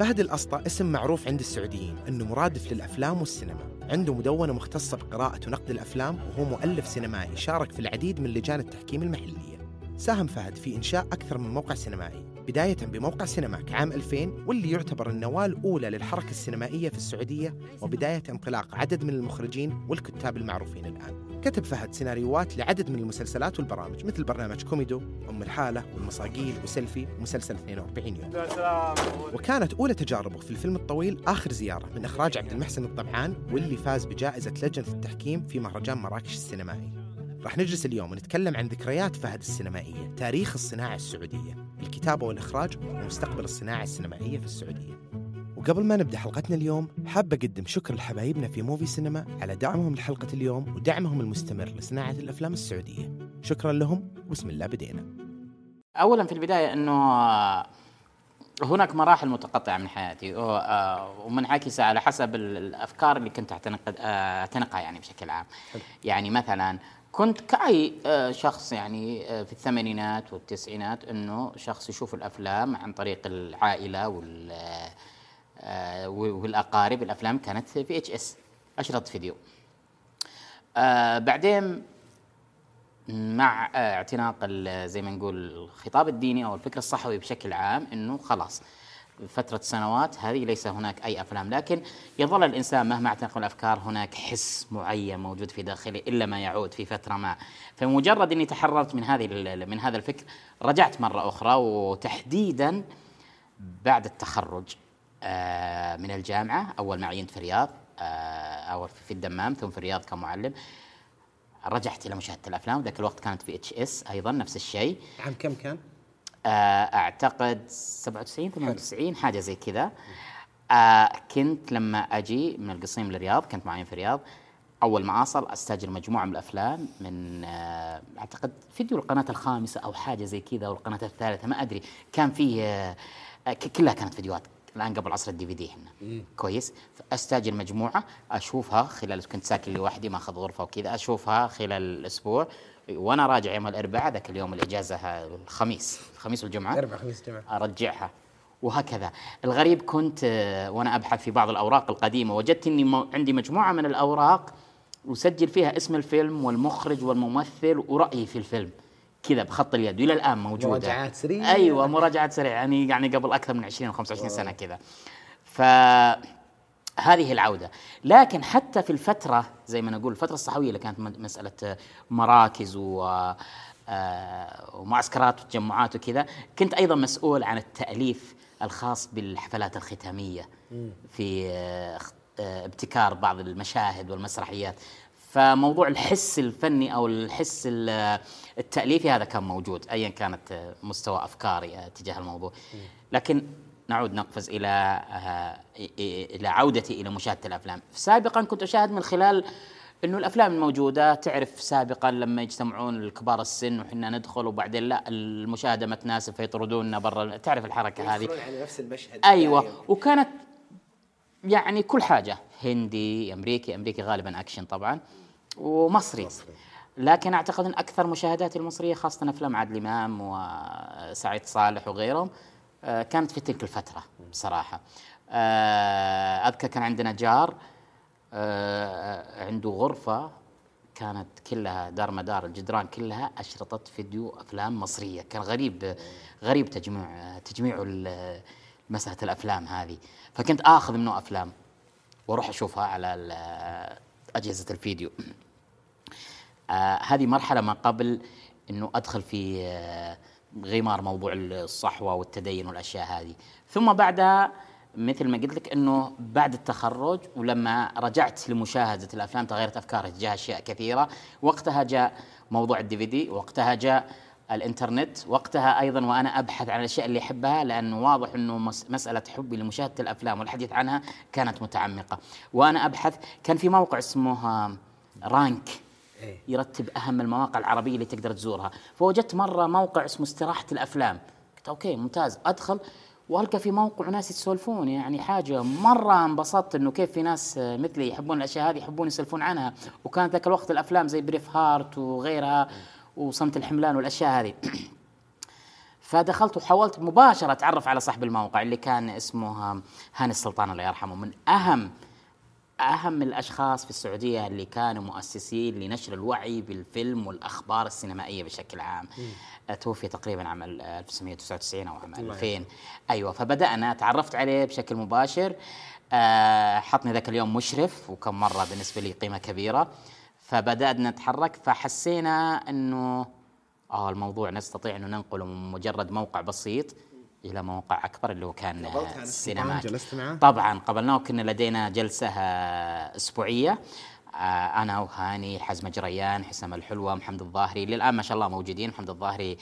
فهد الأسطاء اسم معروف عند السعوديين أنه مرادف للأفلام والسينما. عنده مدونة مختصة بقراءة ونقد الأفلام وهو مؤلف سينمائي شارك في العديد من لجان التحكيم المحلية. ساهم فهد في إنشاء أكثر من موقع سينمائي بداية بموقع سينماك عام 2000 واللي يعتبر النواة الأولى للحركة السينمائية في السعودية وبداية انطلاق عدد من المخرجين والكتاب المعروفين الآن. كتب فهد سيناريوهات لعدد من المسلسلات والبرامج مثل برنامج كوميدو أم الحالة والمصاقيل وسيلفي ومسلسل 42 يوم. وكانت أولى تجاربه في الفيلم الطويل آخر زيارة من إخراج عبد المحسن الضبعان واللي فاز بجائزة لجنة التحكيم في مهرجان مراكش السينمائي. راح نجلس اليوم ونتكلم عن ذكريات فهد السينمائية تاريخ الصناعة السعودية الكتابة والإخراج ومستقبل الصناعة السينمائية في السعودية. وقبل ما نبدأ حلقتنا اليوم حاب أقدم شكر لحبايبنا في muvi سينما على دعمهم لحلقة اليوم ودعمهم المستمر لصناعة الأفلام السعودية. شكرا لهم وبسم الله بدينا. اولا في البداية إنه هناك مراحل متقطعة من حياتي آه، ومنعكسة على حسب ال- الأفكار اللي كنت آه، أعتنقها يعني بشكل عام. يعني مثلا كنت كأي آه، شخص يعني في الثمانينات والتسعينات إنه شخص يشوف الأفلام عن طريق العائلة وال والأقارب الأفلام كانت VHS اشرطه فيديو. آه بعدين مع آه، اعتناق زي ما نقول الخطاب الديني أو الفكر الصحوي بشكل عام إنه خلاص فترة سنوات هذه ليس هناك أي أفلام لكن يظل الإنسان مهما اعتنق الأفكار هناك حس معين موجود في داخله إلا ما يعود في فترة ما. فمجرد أني تحررت من هذه من هذا الفكر رجعت مرة أخرى وتحديدا بعد التخرج. آه، من الجامعة. أول ما عينت في الرياض آه، أو في الدمام ثم في الرياض كمعلم. رجعت إلى مشاهدة الأفلام. ذاك الوقت كانت VHS أيضا نفس الشيء. عام كم كان؟ آه، أعتقد 97 98 حاجة زي كذا. آه كنت لما أجي من القصيم للرياض كنت معين في الرياض. أول ما أصل أستاجر مجموعة من الأفلام من آه أعتقد فيديو القناة الخامسة أو حاجة زي كذا أو القناة الثالثة ما أدري. كان فيه آه آه، كلها كانت فيديوهات. الآن قبل عصر الدي في دي هنا كويس. فأستأجر مجموعة أشوفها خلال كنت ساكن لوحدي ماخذ غرفة وكذا أشوفها خلال الأسبوع. وأنا راجع يوم الأربعاء ذاك اليوم الإجازة الخميس. الخميس والجمعة. أربع خميس جمعة أرجعها. وهكذا. الغريب كنت آه، وأنا أبحث في بعض الأوراق القديمة وجدت إني عندي مجموعة من الأوراق وسجل فيها اسم الفيلم والمخرج والممثل ورأيي في الفيلم. كذا بخط اليد والى الآن موجودة. مراجعات سريعة. أيوه مراجعات سريعة يعني يعني قبل أكثر من 20 أو 25 سنة كذا. ف هذه العودة. لكن حتى في الفترة زي ما نقول الفترة الصحوية اللي كانت م- مسألة آه، مراكز و آه، ومعسكرات وتجمعات وكذا كنت أيضا مسؤول عن التأليف الخاص بالحفلات الختامية في آه، آه، ابتكار بعض المشاهد والمسرحيات. فموضوع الحس الفني أو الحس ال- التاليفي هذا كان موجود ايا كانت آه، مستوى أفكاري آه، تجاه الموضوع. لكن نعود نقفز إلى آه، إلى عودتي إلى مشاهدة الأفلام. سابقا كنت أشاهد من خلال إنه الأفلام الموجودة تعرف سابقا لما يجتمعون الكبار السن وحنا ندخل وبعدين لا المشاهدة ما تناسب فيطردوننا برا تعرف الحركة هذه. على نفس المشهد أيوه. وكانت يعني كل حاجة هندي أمريكي أمريكي غالبا أكشن طبعا ومصري. لكن أعتقد إن أكثر مشاهداتي المصرية خاصة أفلام عادل إمام وسعيد صالح وغيرهم آه، كانت في تلك الفترة بصراحة. آه، اذكر كان عندنا جار آه، عنده غرفة كانت كلها دار مدار الجدران كلها اشرطه فيديو أفلام مصرية. كان غريب غريب تجميع تجميع ال- مسألة الأفلام هذه. فكنت آخذ منه أفلام وأروح أشوفها على أجهزة الفيديو. هذه مرحلة ما قبل إنه أدخل في آه غمار موضوع الصحوة والتدين والأشياء هذه ثم بعدها مثل ما قلت لك إنه بعد التخرج ولما رجعت لمشاهدة الأفلام تغيرت أفكاري تجاه أشياء كثيرة وقتها جاء موضوع الدي في دي وقتها جاء الإنترنت وقتها أيضا وأنا أبحث عن الأشياء اللي أحبها لأنه واضح إنه مس- مسألة حبي لمشاهدة الأفلام والحديث عنها كانت متعمقة وأنا أبحث كان في موقع اسمه آه، rank. يرتب أهم المواقع العربية اللي تقدر تزورها. فوجدت مرة موقع اسمه استراحة الأفلام. قلت okay ممتاز. أدخل وألقى في موقع ناس يتسولفون. يعني حاجة مرة انبسطت إنه كيف في ناس مثلي يحبون الأشياء هذه يحبون يسولفون عنها. وكانت ذاك الوقت الأفلام زي Braveheart وغيرها وصمت الحملان والأشياء هذه. فدخلت وحاولت مباشرة أتعرف على صاحب الموقع اللي كان اسمه هاني السلطان الله يرحمه. من أهم أهم الأشخاص في السعودية اللي كانوا مؤسسين لنشر الوعي بالفيلم والأخبار السينمائية بشكل عام. توفي تقريبا عام 1999 أو عام 2000 أيوه فبدأنا تعرفت عليه بشكل مباشر. آه، حطني ذاك اليوم مشرف وكم مرة بالنسبة لي قيمة كبيرة. فبدأنا نتحرك فحسينا إنه آه الموضوع نستطيع إنه ننقله من مجرد موقع بسيط. إلى موقع أكبر اللي هو كان السينما طبعا قبلناه وكنا لدينا جلسة آه، أسبوعية. آه، أنا وهاني حزم جريان حسام الحلوة محمد الظاهري. للآن ما شاء الله موجودين. محمد الظاهري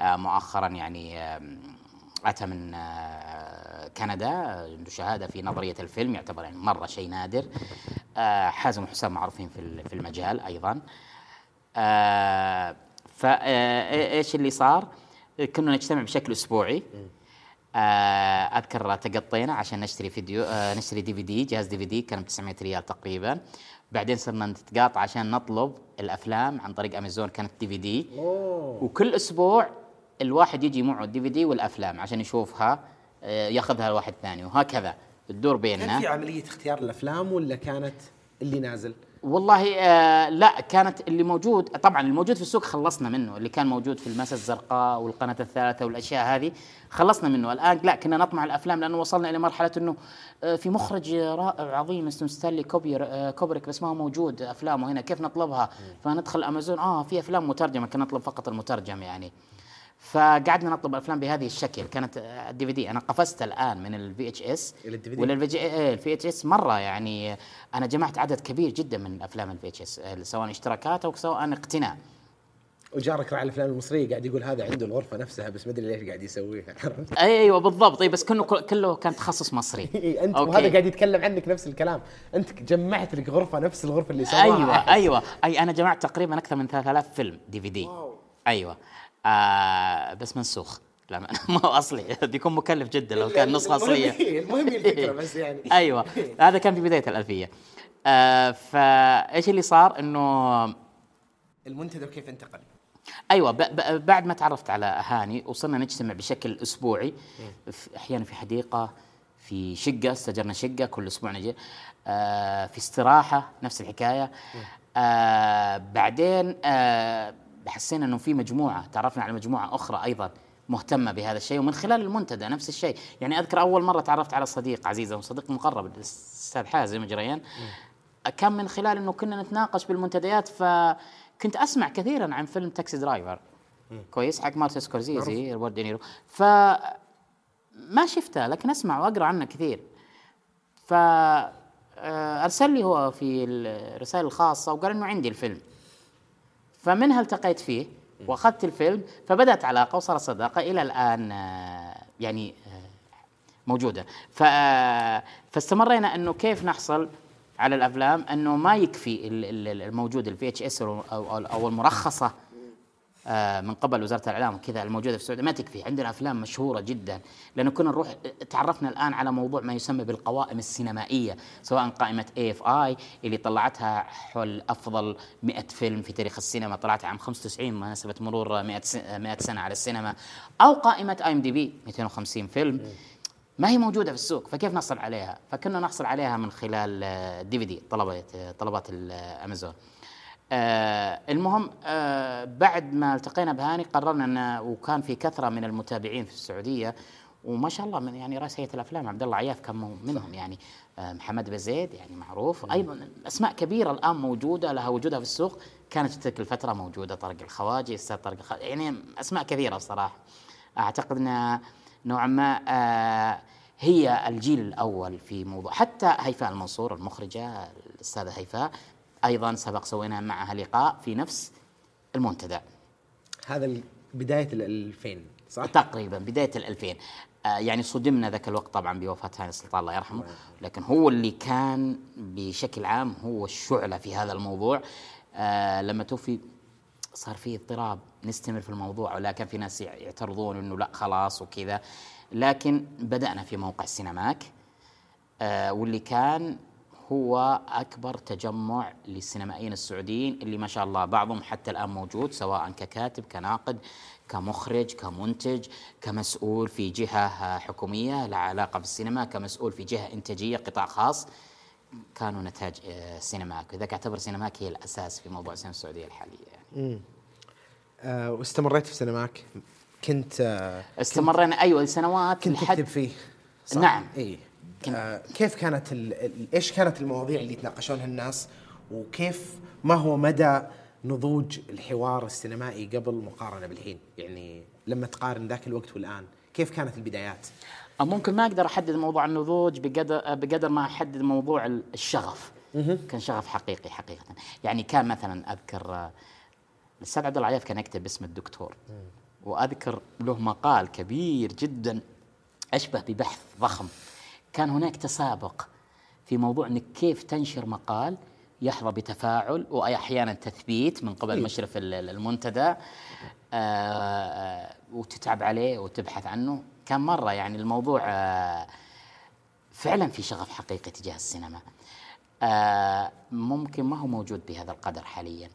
آه، مؤخرا يعني آم، أتى من آه، كندا عنده شهادة في نظرية الفيلم. يعتبر يعني مرة شيء نادر. آه، حازم وحسام معروفين في المجال أيضا. فايش اللي صار؟ كنا نجتمع بشكل أسبوعي. آه، أذكر تقطينا عشان نشتري فيديو آه، نشتري دي في دي جهاز دي في دي كان ب 900 ريال تقريبا. بعدين صرنا نتقاطع عشان نطلب الأفلام عن طريق أمازون كانت دي في دي وكل أسبوع الواحد يجي معه ال DVD والأفلام عشان يشوفها آه، ياخذها الواحد ثاني وهكذا. تدور كان في بيننا عملية اختيار الأفلام ولا كانت اللي نازل؟ والله آه لا كانت اللي موجود طبعا الموجود في السوق خلصنا منه اللي كان موجود في المسا الزرقاء والقناة الثالثة والأشياء هذه خلصنا منه. الآن لا كنا نطمع الأفلام لأنه وصلنا إلى مرحلة إنه آه في مخرج رائع عظيم اسمه ستانلي كوب- آه كوبريك بس ما هو موجود أفلامه هنا كيف نطلبها؟ فندخل أمازون آه في أفلام مترجمة كنا نطلب فقط المترجم يعني. فقعدنا نطلب أفلام بهذه الشكل. كانت ال DVD أنا قفزت الآن من ال VHS إلى ال DVD. ولا ال VHS مرة يعني أنا جمعت عدد كبير جدا من افلام ال VHS سواء اشتراكات أو سواء اقتناء. وجارك راعي الأفلام المصرية قاعد يقول هذا عنده الغرفة نفسها بس ما أدري ليش قاعد يسويها؟ أيوه بالضبط. أي بس كله كله كان تخصص مصري. أنت okay. وهذا قاعد يتكلم عنك نفس الكلام. أنت جمعت لك غرفة نفس الغرفة اللي سواها. أيوه. أيوه. أي أنا جمعت تقريبا أكثر من 3000 فيلم دي في دي أيوه. آه بس منسوخ. لا ما هو أصلي. بيكون مكلف جدا لو كان نسخه أصلية. المهم الفكرة بس يعني. أيوه. هذا كان في بداية الألفية. آه فايش اللي صار؟ إنه المنتدى وكيف انتقل؟ أيوه ب- ب- بعد ما تعرفت على هاني وصرنا نجتمع بشكل أسبوعي. في- أحيانا في حديقة في شقة استجرنا شقة كل أسبوع نجي. آه في استراحة نفس الحكاية. آه بعدين آه حسينا إنه في مجموعة تعرفنا على مجموعة أخرى أيضا مهتمة بهذا الشيء ومن خلال المنتدى نفس الشيء. يعني أذكر أول مرة تعرفت على صديق عزيز وصديق مقرب الاستاذ حازم جريان. كان من خلال إنه كنا نتناقش بالمنتديات فكنت أسمع كثيرا عن فيلم Taxi Driver. كويس حق مارتن سكورسيزي روبرت دينيرو. ف ما شفته لكن أسمع وأقرأ عنه كثير. ف آه، أرسل لي هو في الرسائل الخاصة وقال إنه عندي الفيلم. فمنها التقيت فيه؟ وأخذت الفيلم فبدأت علاقة وصارت صداقة إلى الآن آه، يعني آه، موجودة. ف فاستمرينا إنه كيف نحصل على الأفلام؟ إنه ما يكفي ال- ال- الموجود ال VHS أو المرخصة آه، من قبل وزارة الإعلام وكذا الموجودة في السعودية. ما تكفي عندنا أفلام مشهورة جدا. لأنه كنا نروح تعرفنا الآن على موضوع ما يسمى بالقوائم السينمائية سواء قائمة AFI اللي طلعتها حول أفضل 100 فيلم في تاريخ السينما طلعتها عام 95 بمناسبة مرور 100 س- 100 سنة على السينما. أو قائمة IMDb 250 فيلم. ما هي موجودة في السوق فكيف نحصل عليها؟ فكنا نحصل عليها من خلال DVD طلبات طلبات الامازون آه المهم آه بعد ما التقينا بهاني قررنا أن وكان في كثرة من المتابعين في السعودية وما شاء الله من يعني رئيس هيئة الأفلام عبد الله عياف كان منهم يعني آه محمد بزيد يعني معروف. أيضا أسماء كبيرة الآن موجودة لها وجودها في السوق. كانت في تلك الفترة موجودة طارق الخواجي أستاذ طارق الخواجي يعني أسماء كثيرة الصراحه أعتقد أن نوعا ما آه هي الجيل الأول في موضوع حتى هيفاء المنصور المخرجة الأستاذة هيفاء أيضا سبق سوينا معها لقاء في نفس المنتدى. هذا بداية ال 2000 صح؟ تقريبا بداية ال 2000 آه يعني صدمنا ذاك الوقت طبعا بوفاه هاني السلطان الله يرحمه. لكن هو اللي كان بشكل عام هو الشعلة في هذا الموضوع. آه لما توفي صار في اضطراب نستمر في الموضوع ولكن في ناس يعترضون إنه لا خلاص وكذا. لكن بدأنا في موقع سينماك. آه واللي كان هو أكبر تجمع للسينمائيين السعوديين اللي ما شاء الله بعضهم حتى الآن موجود سواء ككاتب كناقد كمخرج كمنتج كمسؤول في جهة حكومية لها علاقة بالسينما كمسؤول في جهة إنتاجية قطاع خاص. كانوا نتاج آه، سينماك لذلك أعتبر سينماك هي الأساس في موضوع السينما السعودية الحالية يعني. آه واستمريت في سينماك؟ كنت آه استمرينا أيوة سنوات كنت تكتب فيه صح؟ نعم. اي آه كيف كانت إيش كانت المواضيع اللي يتناقشونها الناس؟ وكيف ما هو مدى نضوج الحوار السينمائي قبل مقارنة بالحين؟ يعني لما تقارن ذاك الوقت والآن كيف كانت البدايات؟ ممكن ما أقدر أحدد موضوع النضوج بقدر بقدر ما أحدد موضوع الشغف. كان شغف حقيقي حقيقة. يعني كان مثلا أذكر الأستاذ عبد الله عياف كان يكتب باسم الدكتور. وأذكر له مقال كبير جدا أشبه ببحث ضخم. كان هناك تسابق في موضوع إنك كيف تنشر مقال يحظى بتفاعل وأحيانا تثبيت من قبل إيه. مشرف المنتدى آه، آه، وتتعب عليه وتبحث عنه. كان مرة يعني الموضوع آه، فعلا في شغف حقيقي تجاه السينما. ممكن ما هو موجود بهذا القدر حاليا.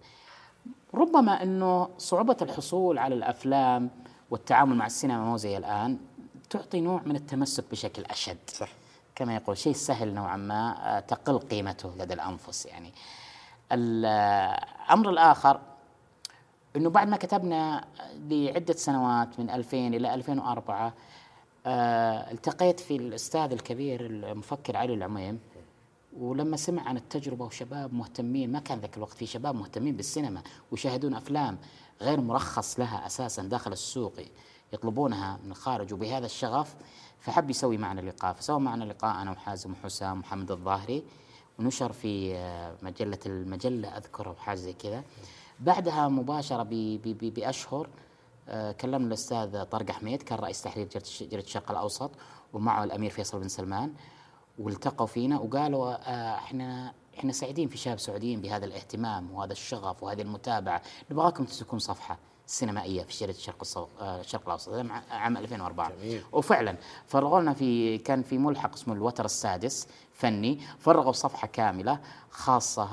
ربما إنه صعوبة الحصول على الأفلام والتعامل مع السينما مو زي الآن تعطي نوع من التمسك بشكل أشد. صح. كما يقول شيء سهل نوعا ما آه، تقل قيمته لدى الأنفس يعني. الامر الآخر إنه بعد ما كتبنا لعدة سنوات من 2000 إلى 2004 آه، التقيت في الأستاذ الكبير المفكر علي العميم ولما سمع عن التجربة وشباب مهتمين ما كان ذاك الوقت في شباب مهتمين بالسينما ويشاهدون أفلام غير مرخص لها أساسا داخل السوق يطلبونها من الخارج وبهذا الشغف فحب يسوي معنا لقاء فسوى معنا لقاء أنا وحازم وحسام ومحمد الظاهري ونشر في آه، مجلة المجله أذكر أو حاجة زي كذا. بعدها مباشرة بأشهر آه، كلمنا الأستاذ طارق حميد كان رئيس تحرير جريده الشرق الأوسط ومعه الأمير فيصل بن سلمان والتقوا فينا وقالوا آه، إحنا إحنا سعيدين في شباب سعوديين بهذا الاهتمام وهذا الشغف وهذه المتابعة. نبغاكم تمسكون صفحة. سينمائيه في شركه الشرق آه، الشرق الأوسط عام 2004 جميل. وفعلا فرغوا لنا في كان في ملحق اسمه الوتر السادس فني فرغوا صفحة كاملة خاصة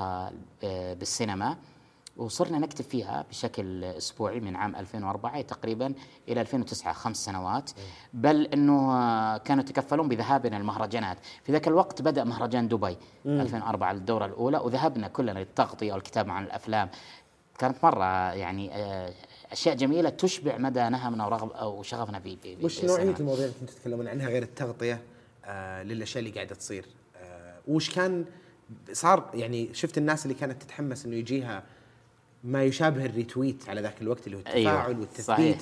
آه، بالسينما وصرنا نكتب فيها بشكل أسبوعي من عام 2004 تقريبا إلى 2009 خمس سنوات. بل إنه آه، كانوا يتكفلون بذهابنا المهرجانات في ذاك الوقت بدأ مهرجان دبي 2004 الدورة الأولى وذهبنا كلنا للتغطية والكتابة عن الأفلام. كانت مرة يعني أشياء جميلة تشبع مدى نهمنا ورغب أو شغفنا في, في وش نوعيه المواضيع اللي كنتوا تتكلمون عنها غير التغطية آه للأشياء اللي قاعدة تصير؟ آه وش كان صار يعني شفت الناس اللي كانت تتحمس إنه يجيها ما يشابه الريتويت على ذاك الوقت اللي هو التفاعل أيوة والتثبيت. صحيح.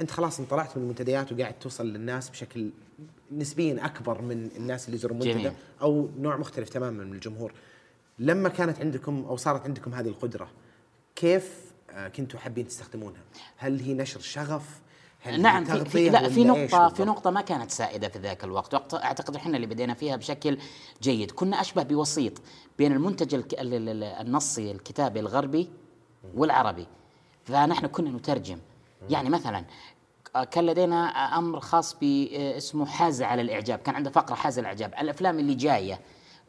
أنت خلاص انطلعت من المنتديات وقاعد توصل للناس بشكل نسبيا أكبر من الناس اللي يزورون المنتدى أو نوع مختلف تماما من الجمهور. لما كانت عندكم أو صارت عندكم هذه القدرة كيف كنتوا حابين تستخدمونها. هل هي نشر شغف؟ هل نعم في, في لا في نقطة في نقطة ما كانت سائدة في ذاك الوقت. وقت أعتقد إحنا اللي بدينا فيها بشكل جيد. كنا أشبه بوسيط بين المنتج النصي الكتابي الغربي والعربي. فنحن كنا نترجم. يعني مثلا كان لدينا أمر خاص باسمه حازة على الإعجاب. كان عنده فقرة حازة الإعجاب. الأفلام اللي جاية.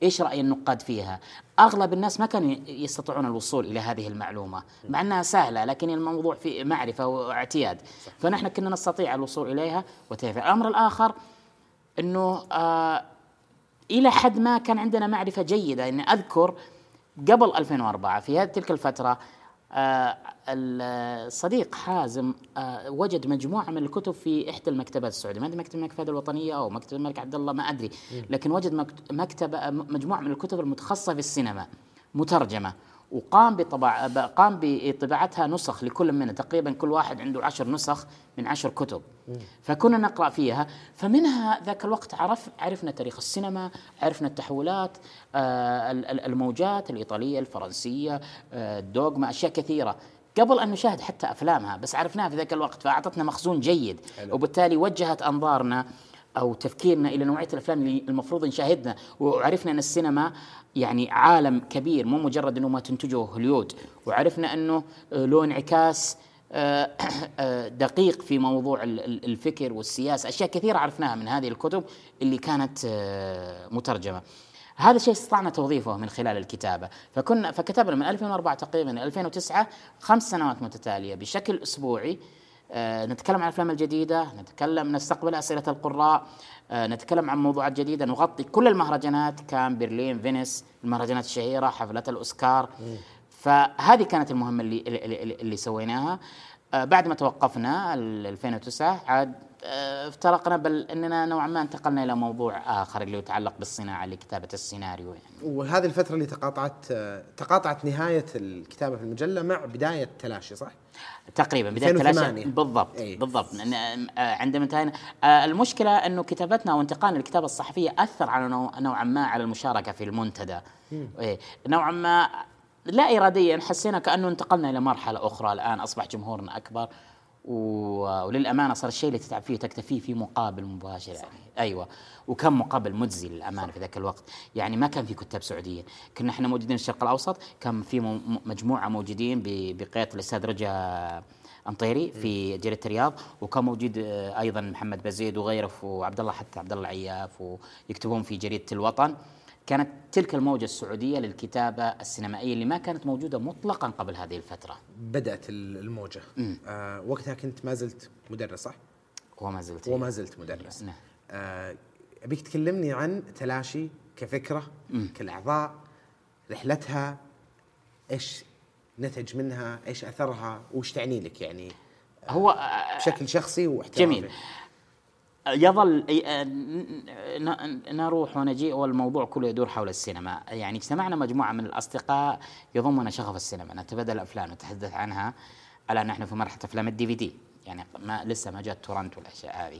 إيش رأي النقاد فيها؟ أغلب الناس ما كانوا يستطيعون الوصول إلى هذه المعلومة مع أنها سهلة لكن الموضوع في معرفة واعتياد. فنحن كنا نستطيع الوصول إليها وتعرف الأمر الآخر إنه آه إلى حد ما كان عندنا معرفة جيدة. اني أذكر قبل 2004 في تلك الفترة الصديق حازم آه، وجد مجموعة من الكتب في إحدى المكتبات السعودية. ما أدري مكتبة المكتبات الوطنية أو مكتبة الملك عبد الله ما أدري. لكن وجد مكتبة مجموعة من الكتب المتخصصة في السينما مترجمة. وقام بطبع قام بطباعتها نسخ لكل منا تقريبا كل واحد عنده عشر نسخ من عشر كتب. فكنا نقرأ فيها. فمنها ذاك الوقت عرف عرفنا تاريخ السينما عرفنا التحولات آه، الموجات الإيطالية الفرنسية آه، الدوغما أشياء كثيرة. قبل أن نشاهد حتى أفلامها بس عرفناها في ذاك الوقت فأعطتنا مخزون جيد. حلو. وبالتالي وجهت أنظارنا أو تفكيرنا إلى نوعية الأفلام اللي المفروض نشاهدها. وعرفنا أن السينما يعني عالم كبير مو مجرد إنه ما تنتجه هوليود. وعرفنا أنه له انعكاس آه، آه، دقيق في موضوع الفكر والسياسة. أشياء كثيرة عرفناها من هذه الكتب اللي كانت آه، مترجمة. هذا الشيء استطعنا توظيفه من خلال الكتابة. فكنا فكتبنا من 2004 تقريبا 2009 خمس سنوات متتالية بشكل أسبوعي. آه، نتكلم عن الأفلام الجديدة نتكلم نستقبل أسئلة القراء آه، نتكلم عن موضوعات جديدة نغطي كل المهرجانات كان برلين فينيس المهرجانات الشهيرة حفلات الأوسكار. فهذه كانت المهمة اللي اللي, اللي سويناها. آه، بعد ما توقفنا 2009 عاد آه، افترقنا بل إننا نوعا ما انتقلنا إلى موضوع آخر اللي يتعلق بالصناعة لكتابة السيناريو يعني. وهذه الفترة اللي تقاطعت تقاطعت نهاية الكتابة في المجلة مع بداية تلاشي صح؟ تقريبا بداية تلاشي بالضبط أي. بالضبط عندما انتهينا المشكلة إنه كتابتنا وانتقالنا للكتابه الصحفية أثر على نوعا ما على المشاركة في المنتدى إيه. نوعا ما لا اراديا حسينا كأنه انتقلنا إلى مرحلة أخرى الآن أصبح جمهورنا أكبر وللأمانة صار الشيء اللي تتعب فيه وتكتفيه في مقابل مباشر يعني. أيوه. وكم مقابل مجزي للأمانة في ذاك الوقت. يعني ما كان في كتاب سعوديين كنا إحنا موجودين في الشرق الأوسط. كان في مجموعة موجودين بقيادة الأستاذ رجا امطيري في جريده الرياض. وكان موجود آه، أيضا محمد بزيد وغيره وعبد الله حتى عبد الله عياف ويكتبون في جريدة الوطن. كانت تلك الموجة السعودية للكتابة السينمائية اللي ما كانت موجودة مطلقا قبل هذه الفترة. بدأت الموجة. آه وقتها كنت ما زلت مدرس صح؟ وما زلت وما زلت مدرس. نعم. آه أبيك تكلمني عن تلاشي كفكرة مم. كالأعضاء رحلتها إيش نتج منها إيش أثرها وش تعني لك يعني؟ هو آه، بشكل شخصي واحترافي. جميل. يظل آه، نروح ونجيء والموضوع كله يدور حول السينما. يعني اجتمعنا مجموعة من الأصدقاء يضمنا شغف السينما. نتبادل الأفلام نتحدث عنها الآن نحن في مرحلة أفلام الدي في دي يعني ما لسه ما جاءت تورنت والأشياء هذه.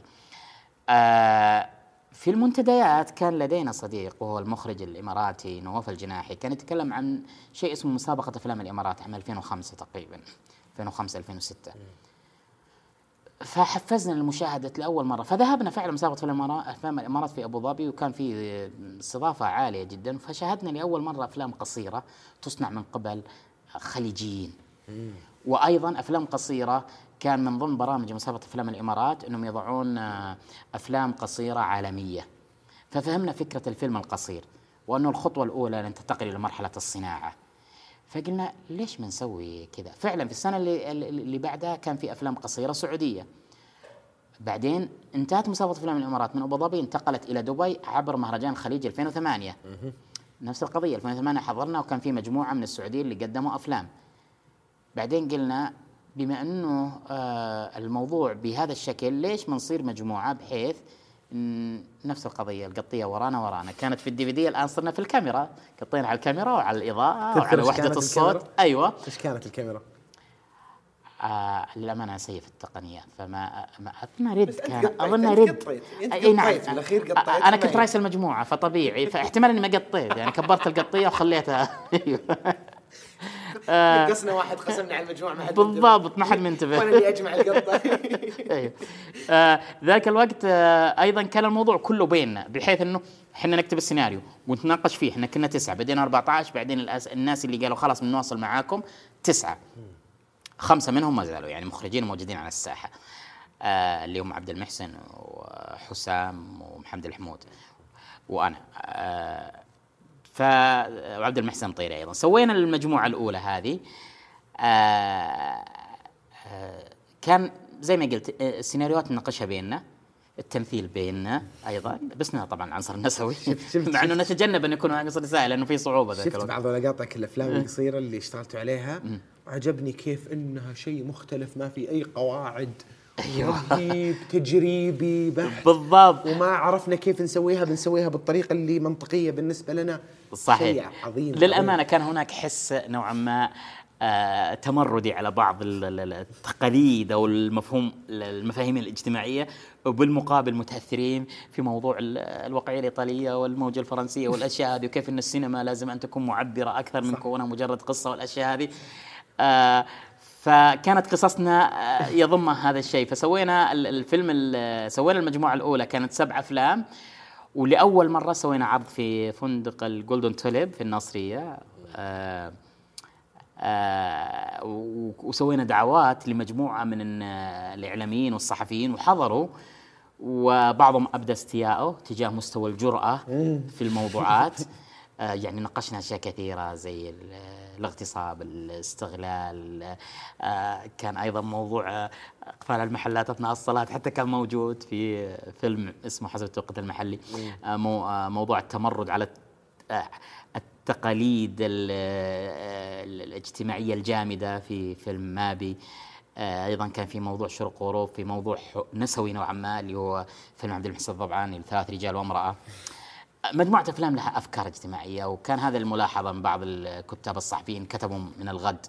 آه في المنتديات كان لدينا صديق وهو المخرج الإماراتي نواف الجناحي. كان يتكلم عن شيء اسمه مسابقة أفلام الإمارات عام 2005 تقريبا 2005 2006 فحفزنا للمشاهدة لأول مرة. فذهبنا فعلا مسابقة في الإمارات أفلام الإمارات في أبو ظبي وكان في استضافة عالية جدا. فشاهدنا لأول مرة أفلام قصيرة تصنع من قبل خليجيين. وأيضا أفلام قصيرة كان من ضمن برامج مسابقة أفلام الإمارات أنهم يضعون أفلام قصيرة عالمية. ففهمنا فكرة الفيلم القصير وأنه الخطوة الأولى لن تنتقل إلى مرحلة الصناعة. فقلنا ليش ما نسوي كذا؟ فعلا في السنة اللي اللي بعدها كان في أفلام قصيرة سعودية. بعدين انتهت مسابقة أفلام الإمارات من أبو ظبي انتقلت إلى دبي عبر مهرجان خليج 2008 نفس القضية 2008 حضرنا وكان في مجموعة من السعوديين اللي قدموا أفلام. بعدين قلنا بما إنه آه الموضوع بهذا الشكل ليش ما نصير مجموعة بحيث نفس القضية القطية ورانا ورانا. كانت في الدي في دي الآن صرنا في الكاميرا. قطينا على الكاميرا وعلى الإضاءة وعلى وحدة الصوت. الكاميرا؟ أيوه. إيش كانت الكاميرا؟ آه للأمانة سيء في التقنيات فما ما أظن ريد كان أظن ريد أي نعم. الأخير قطيت أنا كنت رئيس المجموعة فطبيعي فاحتمال إني ما قطيت يعني كبرت القطية وخليتها. نقصنا واحد قسمنا على المجموعة ما حد بالضبط ما حد منتبه وأنا اللي أجمع القطة. أيوه. آه ذاك الوقت آه أيضا كان الموضوع كله بيننا بحيث إنه إحنا نكتب السيناريو ونتناقش فيه. إحنا كنا تسعة بدينا 14 بعدين الناس اللي قالوا خلاص بنواصل معاكم تسعة. خمسة منهم ما زالوا يعني مخرجين موجودين على الساحة. آه اللي هم عبد المحسن وحسام ومحمد الحمود وأنا. آه ف وعبد المحسن طيري أيضا. سوينا المجموعة الأولى هذه. آه آه كان زي ما قلت آه، السيناريوهات نناقشها بيننا التمثيل بيننا أيضا بس طبعا العنصر النسوي مع إنه نتجنب إن يكون عنصر نسائي لأنه في صعوبة ذاك شفت بعض لقاطك الأفلام القصيرة اللي اشتغلتوا عليها؟ عجبني كيف إنها شيء مختلف ما في أي قواعد. أيوه. رهيب تجريبي بحث بالضبط. وما عرفنا كيف نسويها بنسويها بالطريقة اللي منطقية بالنسبة لنا. صحيح. شيء عظيم للأمانة عظيم. كان هناك حس نوعا ما آه تمردي على بعض التقاليد أو المفهوم المفاهيم الاجتماعية وبالمقابل متأثرين في موضوع الواقعية الإيطالية والموجة الفرنسية والأشياء هذه وكيف إن السينما لازم أن تكون معبرة أكثر من كونها مجرد قصة والأشياء هذه. آه فكانت قصصنا آه، يضم هذا الشيء. فسوينا الفيلم سوينا المجموعة الأولى كانت سبع أفلام. ولأول مرة سوينا عرض في فندق الجولدن توليب في الناصرية. آه آه وسوينا دعوات لمجموعة من الإعلاميين والصحفيين وحضروا. وبعضهم أبدى استياءه تجاه مستوى الجرأة في الموضوعات. يعني ناقشنا أشياء كثيرة زي ال- الاغتصاب الاستغلال آه، كان أيضا موضوع آه، إقفال المحلات أثناء الصلاة حتى كان موجود في فيلم اسمه حسب التوقيت المحلي. آه، مو- آه، موضوع التمرد على الت- آه، التقاليد ال- ال- الاجتماعية الجامدة في فيلم مابي. آه، أيضا كان في موضوع شرق وغروب في موضوع نسوي نوعا ما اللي هو فيلم عبد المحسن الضبعاني ثلاث رجال وامرأة. مجموعة أفلام لها أفكار اجتماعية وكان هذا الملاحظة من بعض الكتاب الصحفيين كتبوا من الغد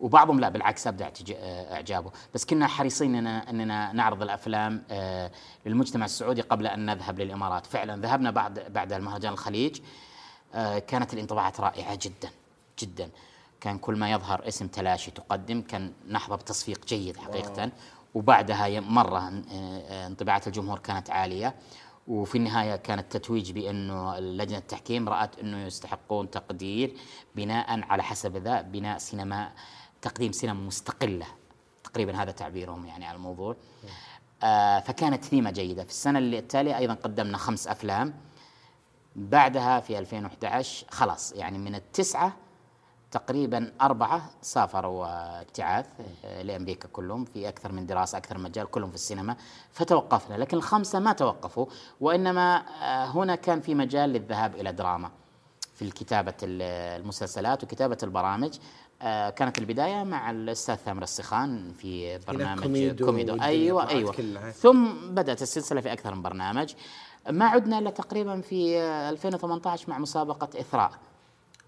وبعضهم لا بالعكس أبدع اعتج- إعجابه. بس كنا حريصين أننا, أننا نعرض الأفلام آه، للمجتمع السعودي قبل أن نذهب للإمارات. فعلا ذهبنا بعد بعد المهرجان الخليج آه، كانت الانطباعات رائعة جدا جدا. كان كل ما يظهر اسم تلاشي تقدم كان نحظى بتصفيق جيد حقيقة. وبعدها مرة آه، انطباعات الجمهور كانت عالية. وفي النهاية كان التتويج بأنه لجنة التحكيم رأت أنه يستحقون تقدير بناء على حسب ذا بناء سينما تقديم سينما مستقلة. تقريبا هذا تعبيرهم يعني على الموضوع. آه فكانت ثيمة جيدة. في السنة اللي التالية أيضا قدمنا خمس أفلام. بعدها في 2011 خلاص يعني من التسعة تقريبا أربعة سافروا آه، ابتعاث آه، لأمريكا كلهم في أكثر من دراسة أكثر من مجال كلهم في السينما فتوقفنا لكن الخمسة ما توقفوا وإنما آه، هنا كان في مجال للذهاب إلى دراما في كتابة ال- المسلسلات وكتابة البرامج. كانت البداية مع الأستاذ ثامر السخان في برنامج كوميدو كوميدو. أيوة كلها. ثم بدأت السلسلة في أكثر من برنامج. ما عدنا إلا تقريبا في آه، 2018 مع مسابقة إثراء.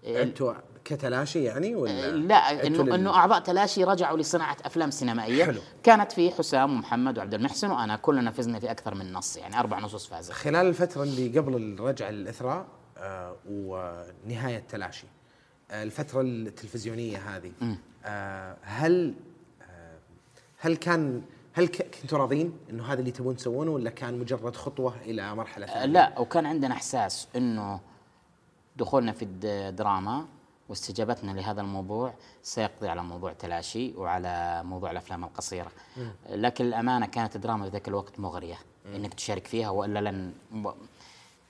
أنتوا كتلاشي يعني ولا لا أنتوا إنه لل- إنه أعضاء تلاشي رجعوا لصناعة أفلام سينمائية حلو. كانت في حسام ومحمد وعبد المحسن وأنا كلنا فزنا في أكثر من نص يعني أربع نصوص فازت خلال الفترة اللي قبل الرجعة للإثراء آه ونهاية تلاشي آه الفترة التلفزيونية هذه آه هل آه هل كان هل كنتوا راضين إنه هذا اللي تبون تسوونه ولا كان مجرد خطوة إلى مرحلة آه، ثانية؟ لا وكان عندنا إحساس إنه دخولنا في الدراما واستجابتنا لهذا الموضوع سيقضي على موضوع تلاشي وعلى موضوع الأفلام القصيرة. لكن الأمانة كانت الدراما في ذاك الوقت مغرية إنك تشارك فيها وإلا لن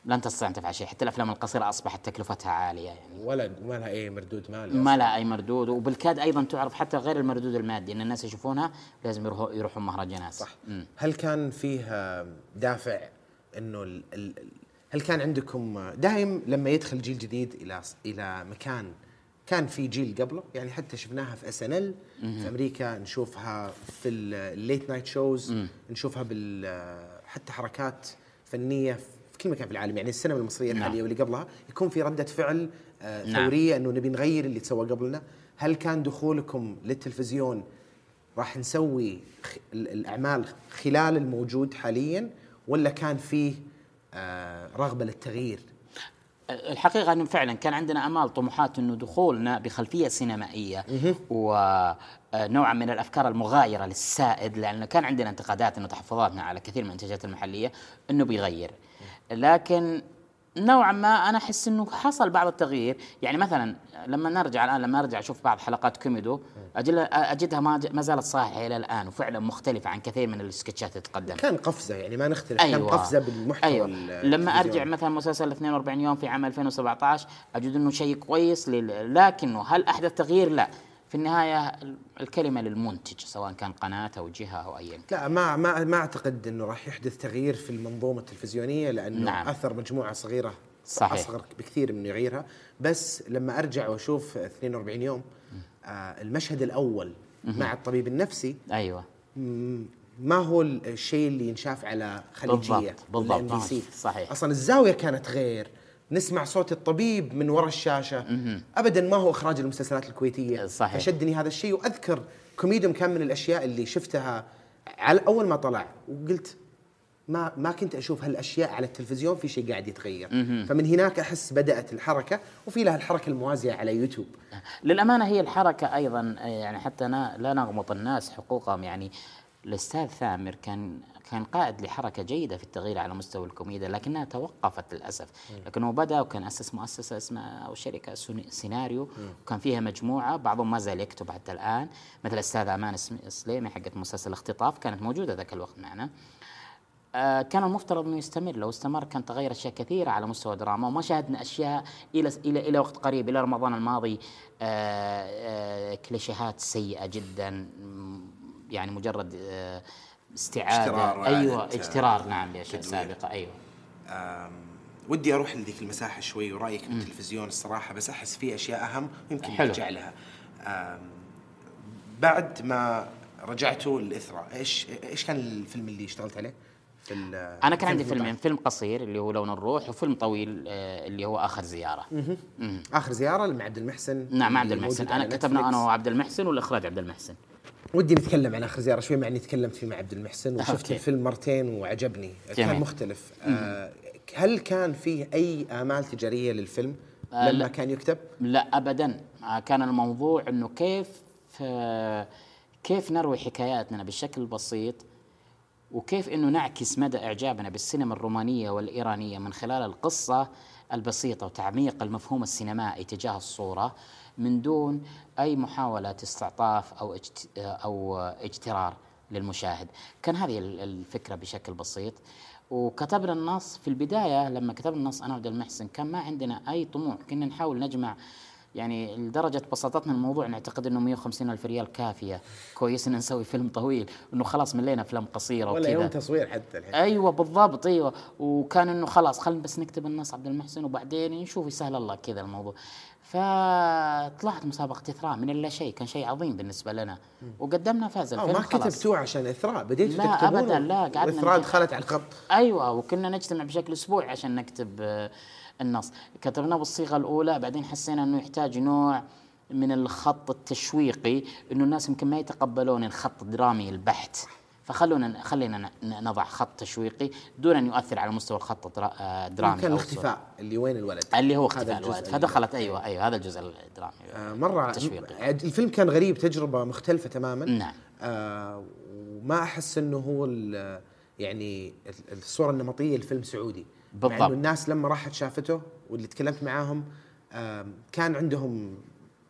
لن تستطيع ان تفعل شيء حتى الأفلام القصيرة أصبحت تكلفتها عالية يعني. ولا ما لها أي مردود مالي ما لها أي مردود وبالكاد أيضا تعرف حتى غير المردود المادي إن الناس يشوفونها لازم يروحوا يروحون مهرجانات. صح. مم. هل كان فيه آه، دافع إنه ال ال هل كان عندكم دائم لما يدخل جيل جديد إلى إلى مكان كان في جيل قبله؟ يعني حتى شفناها في SNL في أمريكا نشوفها في ال late night shows نشوفها بال حتى حركات فنية في كل مكان في العالم. يعني السينما المصرية نعم. الحالية واللي قبلها يكون في ردة فعل آه، نعم. ثورية إنه نبي نغير اللي تسوى قبلنا. هل كان دخولكم للتلفزيون راح نسوي الأعمال خلال الموجود حاليا ولا كان فيه رغبة للتغيير؟ الحقيقة أنه فعلا كان عندنا أمال طموحات أنه دخولنا بخلفية سينمائية ونوعا من الأفكار المغايرة للسائد لأنه كان عندنا انتقادات أنه تحفظاتنا على كثير من المنتجات المحلية أنه بيغير. لكن نوعا ما أنا أحس إنه حصل بعض التغيير يعني مثلا لما نرجع الآن لما أرجع أشوف بعض حلقات كوميدو أجدها ما ما زالت صاحية إلى الآن وفعلا مختلفة عن كثير من السكتشات اللي تقدم كان قفزة يعني ما نختلف كان قفزة بالمحتوى أيوة. لما أرجع. مثلا مسلسل 42 يوم في عام 2017 أجد إنه شيء كويس. لكنه هل أحدث تغيير؟ لا في النهاية ال- الكلمة للمنتج سواء كان قناة أو جهة أو ايا لا ما ما ما أعتقد إنه راح يحدث تغيير في المنظومة التلفزيونية لأنه نعم. أثر مجموعة صغيرة صحيح. أصغر بكثير من يغيرها بس لما أرجع وأشوف 42 يوم آه المشهد الأول مع الطبيب النفسي أيوه ما هو الشيء اللي ينشاف على خليجية بالضبط، بالضبط. صحيح. أصلا الزاوية كانت غير نسمع صوت الطبيب من وراء الشاشة. ابدا ما هو إخراج المسلسلات الكويتية. صحيح. فشدني هذا الشيء وأذكر كوميدي دوم كان من الأشياء اللي شفتها على أول ما طلع. وقلت ما ما كنت أشوف هالأشياء على التلفزيون في شيء قاعد يتغير. فمن هناك أحس بدأت الحركة وفي لها الحركة الموازية على يوتيوب. للأمانة هي الحركة أيضا يعني حتى لا نغمط الناس حقوقهم. يعني الأستاذ ثامر كان كان قائد لحركة جيدة في التغيير على مستوى الكوميديا لكنها توقفت للأسف. لكنه بدأ وكان أسس مؤسسة اسمها أو شركة سين- سيناريو. وكان فيها مجموعة بعضهم ما زال يكتب حتى الآن مثل الأستاذ أمان سم- سليمي حقت مسلسل الاختطاف كانت موجودة ذاك الوقت معنا. آه، كان المفترض إنه يستمر. لو استمر كان تغير أشياء كثيرة على مستوى الدراما وما شاهدنا أشياء إلى إلى إلى وقت قريب إلى رمضان الماضي. آه، آه، كليشيهات سيئة جدا يعني مجرد استعاده أيوه اجترار نعم لاشياء. سابقه أيوه. ودي أروح لذيك المساحة شوي ورأيك بالتلفزيون الصراحة بس أحس في أشياء أهم ويمكن حلو. نرجع لها. بعد ما رجعتوا لإثراء إيش إيش كان الفيلم اللي اشتغلت عليه؟ في أنا كان عندي فيلمين فيلم قصير اللي هو لون الروح وفيلم طويل آه، اللي هو آخر زيارة. آخر زيارة مع عبد المحسن نعم مع عبد المحسن. أنا كتبنا أنا. وعبد المحسن والإخراج عبد المحسن. ودي نتكلم عن آخر زيارة شوي مع إني تكلمت فيه مع عبد المحسن وشفت أوكي. الفيلم مرتين وعجبني كان جميل. مختلف آه هل كان فيه أي آمال تجارية للفيلم آه، لما لا. كان يكتب؟ لا ابدا آه، كان الموضوع إنه كيف آه، كيف نروي حكاياتنا بالشكل البسيط وكيف إنه نعكس مدى إعجابنا بالسينما الرومانية والإيرانية من خلال القصة البسيطة وتعميق المفهوم السينمائي تجاه الصورة من دون أي محاولة استعطاف أو اجت أو اجترار للمشاهد، كان هذه ال- الفكرة بشكل بسيط. وكتبنا النص في البداية لما كتبنا النص أنا وعبد المحسن كان ما عندنا أي طموح، كنا نحاول نجمع يعني لدرجة بساطتنا الموضوع نعتقد إنه 150 ألف ريال كافية. كويس إن نسوي فيلم طويل إنه خلاص ملينا أفلام قصيرة ولا يوم وكذا تصوير حتى الحين. أيوه بالضبط أيوه. وكان إنه خلاص خلينا بس نكتب النص عبد المحسن وبعدين نشوف يسهل الله كذا الموضوع. فطلعت مسابقة إثراء من إلا شيء كان شيء عظيم بالنسبة لنا. وقدمنا فاز الفيلم ما خلاص. كتبتوه عشان إثراء بديتوا لا أبداً، لا، قعدنا نكتب. دخلت على الخط. أيوه وكنا نجتمع بشكل أسبوعي عشان نكتب آه، النص. كتبناه بالصيغة الأولى بعدين حسينا إنه يحتاج نوع من الخط التشويقي إنه الناس يمكن ما يتقبلون الخط الدرامي البحت. فخلونا خلينا نضع خط تشويقي دون أن يؤثر على مستوى الخط آه، الدرامي كان الاختفاء. اللي وين الولد؟ اللي هو اختفاء الولد. فدخلت أيوه أيوه هذا الجزء الدرامي. آه، مرة تشويقي. عد- الفيلم كان غريب تجربة مختلفة تماما. نعم. آه وما أحس أنه هو يعني ال- الصورة النمطية لفيلم سعودي. مع بالضبط. أنه الناس لما راحت شافته واللي تكلمت معاهم آه كان عندهم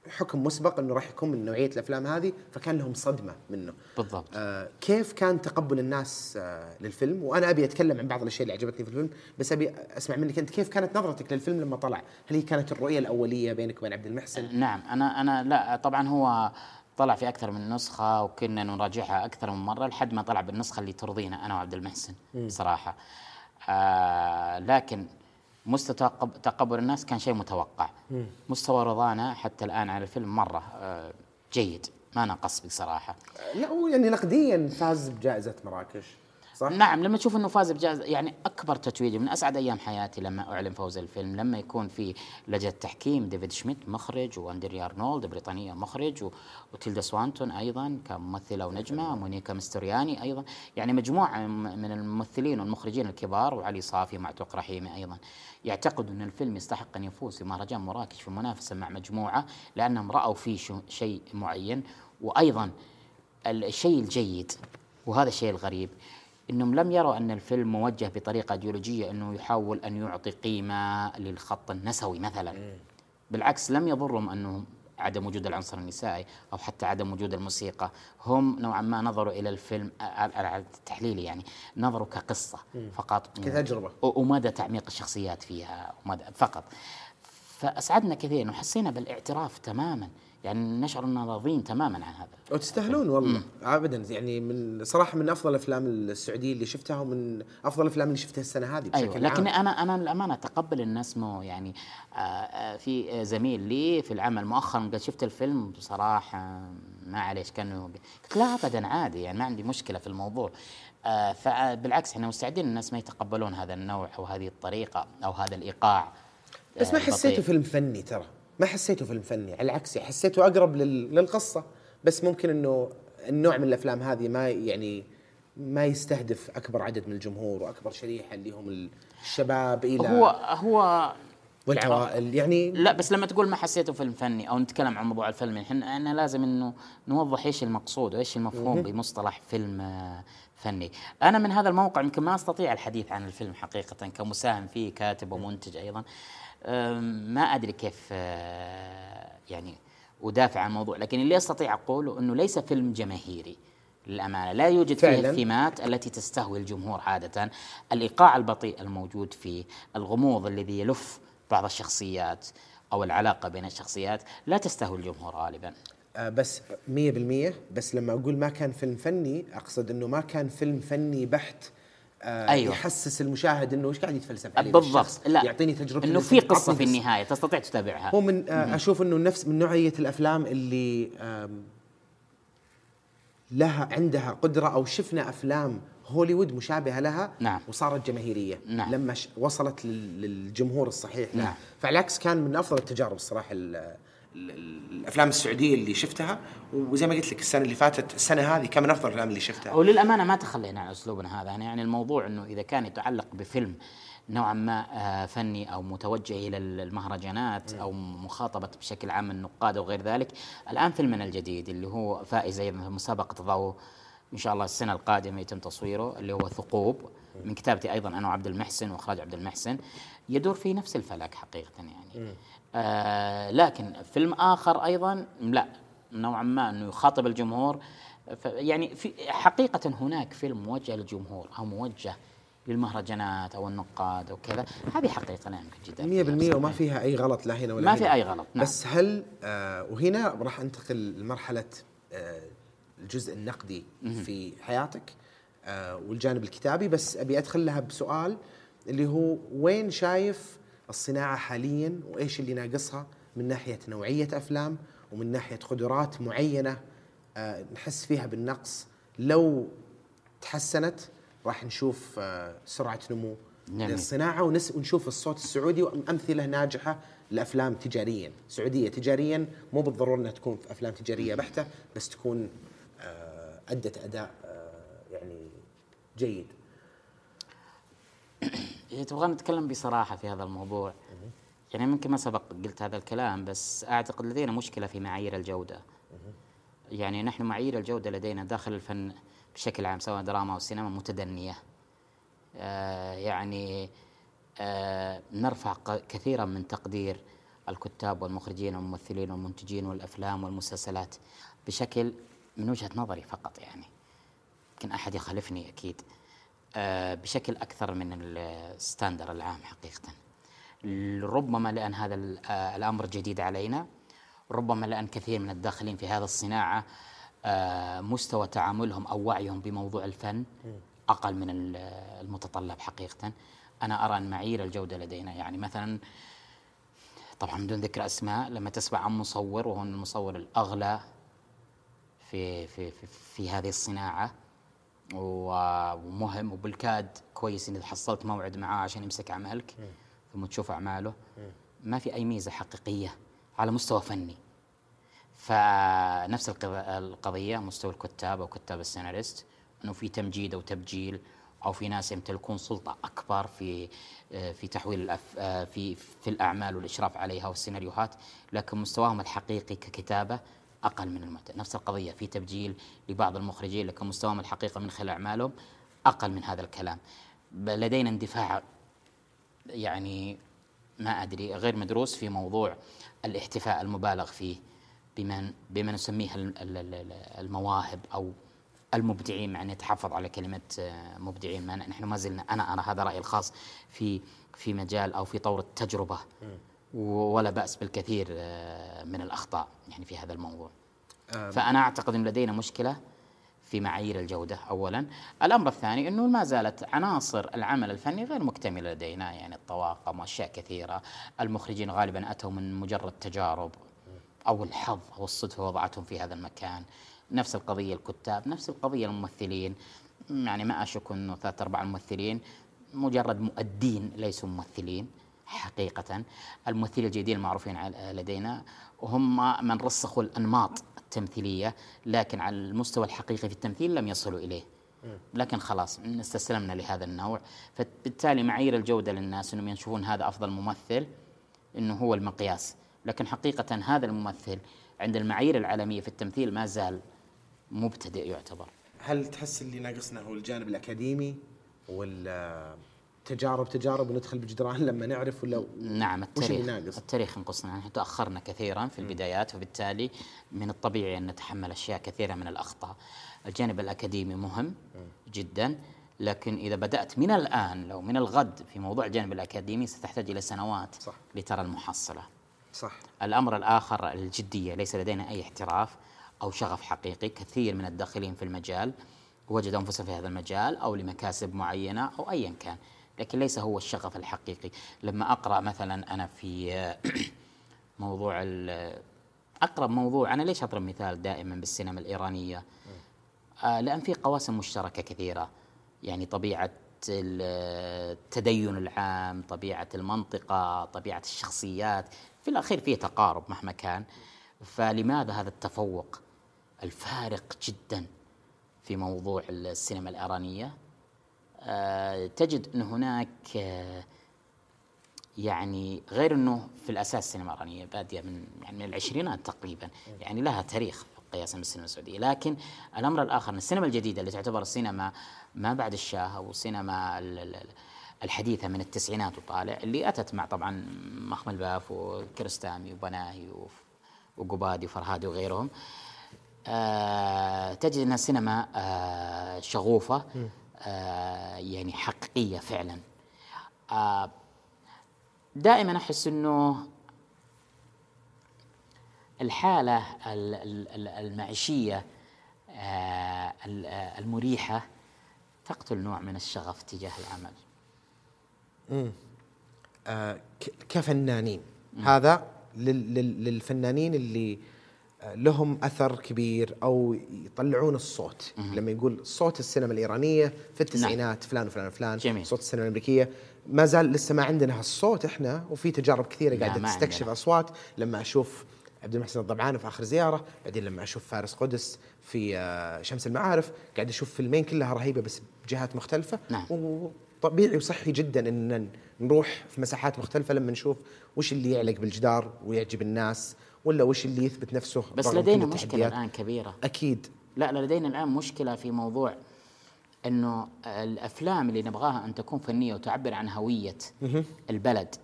حكم مسبق إنه راح يكون من نوعية الأفلام هذه فكان لهم صدمة منه. بالضبط. آه كيف كان تقبل الناس آه للفيلم؟ وأنا أبي أتكلم عن بعض الأشياء اللي عجبتني في الفيلم بس أبي أسمع منك أنت كيف كانت نظرتك للفيلم لما طلع؟ هل هي كانت الرؤية الأولية بينك وبين عبد المحسن؟ نعم أنا أنا لا طبعا هو طلع في أكثر من نسخة وكنا نراجعها أكثر من مرة لحد ما طلع بالنسخة اللي ترضينا أنا وعبد المحسن صراحة. آه لكن مستوى تقب- تقبل الناس كان شيء متوقع. مستوى رضانا حتى الآن على الفيلم مرة آه جيد. ما نقص بصراحة. لا هو يعني نقديا فاز بجائزة مراكش. صح؟ نعم لما تشوف إنه فاز بجائزة يعني أكبر تتويج من أسعد أيام حياتي لما أعلن فوز الفيلم لما يكون في لجنة تحكيم ديفيد ميشود مخرج واندريا أرنولد بريطانية مخرج و- وتيلدا سوانتون أيضا كممثلة ونجمة مونيكا ماسترياني أيضا. يعني مجموعة من الممثلين والمخرجين الكبار وعلي صافي عتيق رحيمي أيضا. يعتقدوا إن الفيلم يستحق أن يفوز في مهرجان مراكش في منافسة مع مجموعة لأنهم رأوا فيه شيء معين وأيضا الشيء الجيد وهذا الشيء الغريب إنهم لم يروا أن الفيلم موجه بطريقة ايديولوجيه إنه يحاول أن يعطي قيمة للخط النسوي مثلا. بالعكس لم يضرهم أنه عدم وجود العنصر النسائي أو حتى عدم وجود الموسيقى. هم نوعا ما نظروا إلى الفيلم على على التحليل يعني نظروا كقصة فقط. كتجربة. و- ومدى تعميق الشخصيات فيها ومدى فقط. فأسعدنا كثير وحسينا بالإعتراف تماما. يعني نشعر إننا راضين تماما عن هذا. وتستاهلون والله. ابدا. يعني من صراحة من أفضل الافلام السعودية اللي شفتها ومن أفضل الأفلام اللي شفتها السنة هذه بشكل أيوه. لكن عام. أنا أنا للأمانة أتقبل الناس مو يعني آه، آه، في زميل لي في العمل مؤخرا قال شفت الفيلم بصراحة ما عليش كانه قلت لا ابدا عادي. يعني ما عندي مشكلة في الموضوع. آه، فبالعكس إحنا مستعدين الناس ما يتقبلون هذا النوع أو هذه الطريقة أو هذا الإيقاع. بس ما حسيته. فيلم فني ترى؟ ما حسيته فيلم فني على العكس حسيته أقرب لل- للقصة بس ممكن إنه النوع من الأفلام هذه ما يعني ما يستهدف أكبر عدد من الجمهور وأكبر شريحة اللي هم الشباب إلى هو هو والعوائل يعني لا بس لما تقول ما حسيته فيلم فني أو نتكلم عن موضوع الفيلم إحنا إحنا لازم إنه نوضح إيش المقصود وإيش المفهوم بمصطلح فيلم آه، فني. أنا من هذا الموقع يمكن ما أستطيع الحديث عن الفيلم حقيقة كمساهم فيه كاتب ومنتج أيضا. ما أدري كيف آه، يعني أدافع عن الموضوع لكن اللي أستطيع أقوله إنه ليس فيلم جماهيري. للأمانة لا يوجد فعلاً. فيه الثيمات التي تستهوي الجمهور عادة الإيقاع البطيء الموجود فيه الغموض الذي يلف بعض الشخصيات أو العلاقة بين الشخصيات لا تستهوي الجمهور غالبا آه بس 100% بس لما أقول ما كان فيلم فني أقصد إنه ما كان فيلم فني بحت أيوة. يحسس المشاهد إنه إيش قاعد يتفلسف عليه بالضبط. لا يعطيني تجربة إنه في قصة في النهاية تستطيع تتابعها هو من آه أشوف إنه نفس من نوعية الأفلام اللي لها عندها قدرة أو شفنا أفلام هوليوود مشابهة لها نعم. وصارت جماهيرية نعم. لما وصلت لل- للجمهور الصحيح نعم. فعلى العكس كان من أفضل التجارب الصراحه ال- ال- ال- الأفلام السعودية اللي شفتها وزي ما قلت لك السنة اللي فاتت السنة هذه كان من أفضل الأفلام اللي شفتها. وللأمانة ما تخلينا عن أسلوبنا هذا يعني الموضوع إنه إذا كان يتعلق بفيلم نوعا ما آه، فني أو متوجه إلى المهرجانات أو مخاطبة بشكل عام النقاد أو غير ذلك الآن فيلمنا الجديد اللي هو فائز أيضا في مسابقة ضوء إن شاء الله السنة القادمة يتم تصويره اللي هو ثقوب. من كتابتي أيضا أنا وعبد المحسن وإخراج عبد المحسن. يدور في نفس الفلك حقيقه يعني. آه لكن فيلم آخر أيضا لا نوعا ما إنه يخاطب الجمهور. يعني في حقيقة هناك فيلم موجه للجمهور أو موجه للمهرجانات أو النقاد أو كذا. هذه حقيقة لا يمكن جدا 100% وما فيها أي غلط لا هنا ولا ما هنا. في أي غلط، نعم. بس هل آه وهنا راح أنتقل لمرحلة آه الجزء النقدي في حياتك آه والجانب الكتابي. بس أبي أدخل لها بسؤال اللي هو وين شايف الصناعة حاليا وإيش اللي ناقصها؟ من ناحية نوعية أفلام ومن ناحية قدرات معينة آه نحس فيها بالنقص. لو تحسنت راح نشوف آه سرعة نمو جميل. للصناعة ونس ونشوف الصوت السعودي وأمثلة ناجحة لأفلام تجاريا. سعودية تجاريا مو بالضرورة إنها تكون في أفلام تجارية بحتة بس تكون آه، أدت أداء يعني جيد. إذا تبغى نتكلم بصراحة في هذا الموضوع. يعني يمكن ما سبق قلت هذا الكلام بس أعتقد لدينا مشكلة في معايير الجودة. يعني نحن معايير الجودة لدينا داخل الفن بشكل عام سواء دراما أو سينما متدنية. آه يعني آه نرفع كثيرا من تقدير الكتاب والمخرجين والممثلين والمنتجين والأفلام والمسلسلات بشكل من وجهة نظري فقط يعني. يمكن أحد يخالفني أكيد. بشكل أكثر من الستاندر العام حقيقة. ربما لأن هذا آه، الأمر جديد علينا ربما لأن كثير من الداخلين في هذا الصناعة آه، مستوى تعاملهم أو وعيهم بموضوع الفن أقل من ال- المتطلب حقيقة. أنا أرى أن معايير الجودة لدينا يعني مثلا طبعا بدون ذكر أسماء لما تسمع عن مصور وهو المصور الأغلى في في في, في هذه الصناعة و- ومهم وبالكاد كويس ان حصلت موعد معاه عشان يمسك عملك ثم تشوف أعماله ما في أي ميزة حقيقية على مستوى فني. فنفس القض- القضية مستوى الكتاب أو كتاب السيناريست إنه في تمجيد أو تبجيل أو في ناس يمتلكون سلطة أكبر في في تحويل الأف في في الأعمال والإشراف عليها والسيناريوهات لكن مستواهم الحقيقي ككتابة أقل من المعتاد نفس القضية في تبجيل لبعض المخرجين لكن مستواهم الحقيقي من خلال أعمالهم أقل من هذا الكلام. لدينا اندفاع يعني ما أدري غير مدروس في موضوع الاحتفاء المبالغ فيه بمن بما نسميه ال- ال- ال- المواهب أو المبدعين مع ان يتحفظ على كلمة آه، مبدعين ما نحن ما زلنا أنا أرى هذا رأيي الخاص في في مجال أو في طور التجربة. ولا بأس بالكثير آه، من الأخطاء يعني في هذا الموضوع. فأنا أعتقد إن لدينا مشكلة في معايير الجودة اولا، الأمر الثاني إنه ما زالت عناصر العمل الفني غير مكتملة لدينا يعني الطواقم وأشياء كثيرة، المخرجين غالبا أتوا من مجرد تجارب أو الحظ أو الصدفة وضعتهم في هذا المكان، نفس القضية الكتاب، نفس القضية الممثلين، يعني ما أشك إنه ثلاث ارباع الممثلين مجرد مؤدين ليسوا ممثلين. حقيقة الممثلين الجيدين المعروفين لدينا هم من رسخوا الأنماط التمثيلية لكن على المستوى الحقيقي في التمثيل لم يصلوا إليه. لكن خلاص استسلمنا لهذا النوع. فبالتالي معايير الجودة للناس أنهم يشوفون هذا أفضل ممثل أنه هو المقياس. لكن حقيقة هذا الممثل عند المعايير العالمية في التمثيل ما زال مبتدئ يعتبر. هل تحس اللي ناقصنا هو الجانب الأكاديمي ولا تجارب تجارب وندخل بجدران لما نعرف ولا نعم التاريخ ناقص؟ التاريخ ينقصنا. نحن تأخرنا كثيرا في البدايات وبالتالي من الطبيعي أن نتحمل أشياء كثيرة من الأخطاء. الجانب الأكاديمي مهم جدا لكن إذا بدأت من الآن لو من الغد في موضوع الجانب الأكاديمي ستحتاج إلى سنوات صح. لترى المحصلة. صح. الأمر الآخر الجدية ليس لدينا أي احتراف أو شغف حقيقي. كثير من الداخلين في المجال وجدوا أنفسهم في هذا المجال أو لمكاسب معينة أو ايا كان. لكن ليس هو الشغف الحقيقي. لما أقرأ مثلا أنا في موضوع ال- اقرب موضوع أنا ليش أضرب مثال دائما بالسينما الإيرانية؟ آه، لأن في قواسم مشتركة كثيرة. يعني طبيعة ال- التدين العام طبيعة المنطقة طبيعة الشخصيات في الأخير فيه تقارب مهما كان. فلماذا هذا التفوق الفارق جدا في موضوع السينما الإيرانية؟ آه، تجد إن هناك آه، يعني غير إنه في الأساس السينما الايرانيه بادية من يعني من العشرينات تقريبا. يعني لها تاريخ قياسا بالسينما السعودية. لكن الأمر الآخر إن السينما الجديدة اللي تعتبر السينما ما بعد الشاه أو السينما ال- ال- الحديثة من التسعينات وطالع اللي أتت مع طبعا مخمل الباف وكرستامي وبناهي وقبادي وفرهادي وغيرهم آه تجد انها سينما آه شغوفة. آه يعني حقيقية فعلا. آه دائما أحس إنه الحالة ال- ال- ال- المعيشية آه، ال- آه، المريحة تقتل نوع من الشغف تجاه العمل. آه، ك- كفنانين. هذا لل- لل- للفنانين اللي آه، لهم أثر كبير أو يطلعون الصوت لما يقول صوت السينما الإيرانية في التسعينات فلان وفلان وفلان جميل. صوت السينما الأمريكية ما زال لسه ما عندنا هالصوت إحنا وفي تجارب كثيرة قاعدة ما تستكشف عندنا. أصوات لما أشوف عبد المحسن الضبعاني في آخر زيارة بعدين لما أشوف فارس قدس في آه، شمس المعارف قاعد أشوف فيلمين كلها رهيبة بس بجهات مختلفة نعم. وطبيعي وصحي جدا إن نروح في مساحات مختلفة لما نشوف وش اللي يعلق بالجدار ويعجب الناس ولا وش اللي يثبت نفسه بس لدينا كل مشكلة. الآن كبيرة. أكيد. لا لا لدينا الآن مشكلة في موضوع إنه الأفلام اللي نبغاها أن تكون فنية وتعبر عن هوية البلد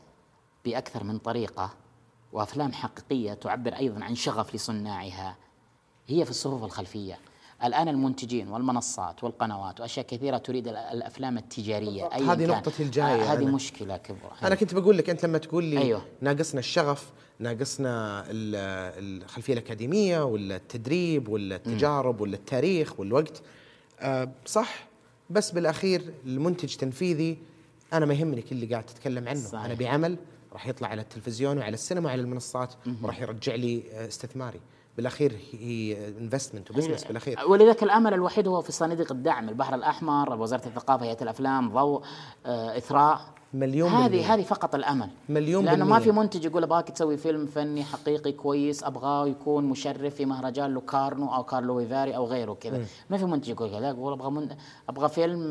بأكثر من طريقة وأفلام حقيقية تعبر أيضا عن شغف لصناعها هي في الصفوف الخلفية. الآن المنتجين والمنصات والقنوات وأشياء كثيرة تريد ال- الأفلام التجارية بالضبط. أياً هذه. نقطتي الجاية هذه أنا. مشكلة كبرى أنا كنت بقول لك أنت لما تقول لي أيوة. ناقصنا الشغف ناقصنا ال- الخلفية الأكاديمية ولا التدريب ولا التجارب ولا التاريخ والوقت آه صح بس بالأخير المنتج تنفيذي أنا ما يهمني كل اللي قاعد تتكلم عنه صحيح. أنا بعمل راح يطلع على التلفزيون وعلى السينما وعلى المنصات وراح يرجع لي آه، استثماري بالأخير هي investment و business بالأخير. ولذلك الأمل الوحيد هو في صناديق الدعم البحر الأحمر وزارة الثقافه هيئة الأفلام ضوء آه، إثراء. مليون. هذه هذه فقط الأمل. مليون لأنه ما بالمية. في منتج يقول أبغاك تسوي فيلم فني حقيقي كويس أبغاه يكون مشرف في مهرجان لوكارنو أو كارلوفي فاري أو غيره كذا. ما في منتج يقول كذا يقول أبغى من... أبغى فيلم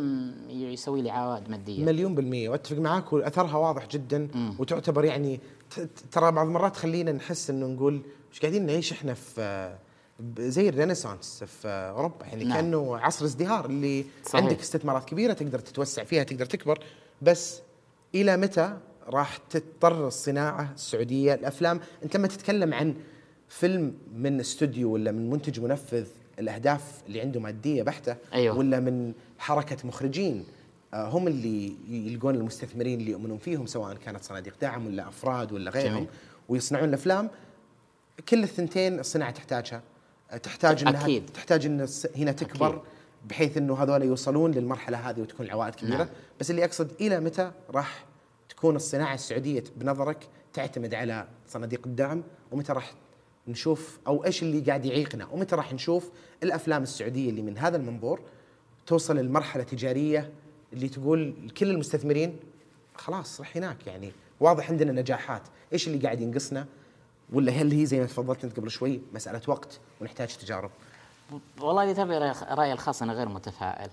يسوي لي عوائد مادية. مليون بالمية. وأتفق معاك وأثرها واضح جدا. وتعتبر يعني ترى بعض المرات تخلينا نحس إنه نقول مش قاعدين نعيش إحنا في زي الرينيسانس في أوروبا يعني نعم. كأنه عصر ازدهار اللي صحيح. عندك استثمارات كبيرة تقدر تتوسع فيها تقدر تكبر بس إلى متى راح تضطر الصناعة السعودية الأفلام أنت لما تتكلم عن فيلم من استوديو ولا من منتج منفذ الأهداف اللي عنده ماديه بحتة أيوة. ولا من حركة مخرجين آه، هم اللي يلقون المستثمرين اللي يؤمنون فيهم سواء كانت صناديق دعم ولا أفراد ولا غيرهم جميل. ويصنعون الأفلام كل الثنتين الصناعة تحتاجها تحتاج إنها أكيد. تحتاج إن هنا تكبر أكيد. بحيث إنه هذول يوصلون للمرحلة هذه وتكون العوائد كبيرة نعم. بس اللي أقصد إلى متى راح تكون الصناعة السعودية بنظرك تعتمد على صناديق الدعم ومتى راح نشوف أو إيش اللي قاعد يعيقنا ومتى راح نشوف الأفلام السعودية اللي من هذا المنظور توصل للمرحلة التجاريه اللي تقول كل المستثمرين خلاص راح هناك يعني واضح عندنا نجاحات إيش اللي قاعد ينقصنا ولا هل هي زي ما تفضلت أنت قبل شوي مسألة وقت ونحتاج تجارب؟ والله إذا تبي رايي الخاص أنا غير متفائل.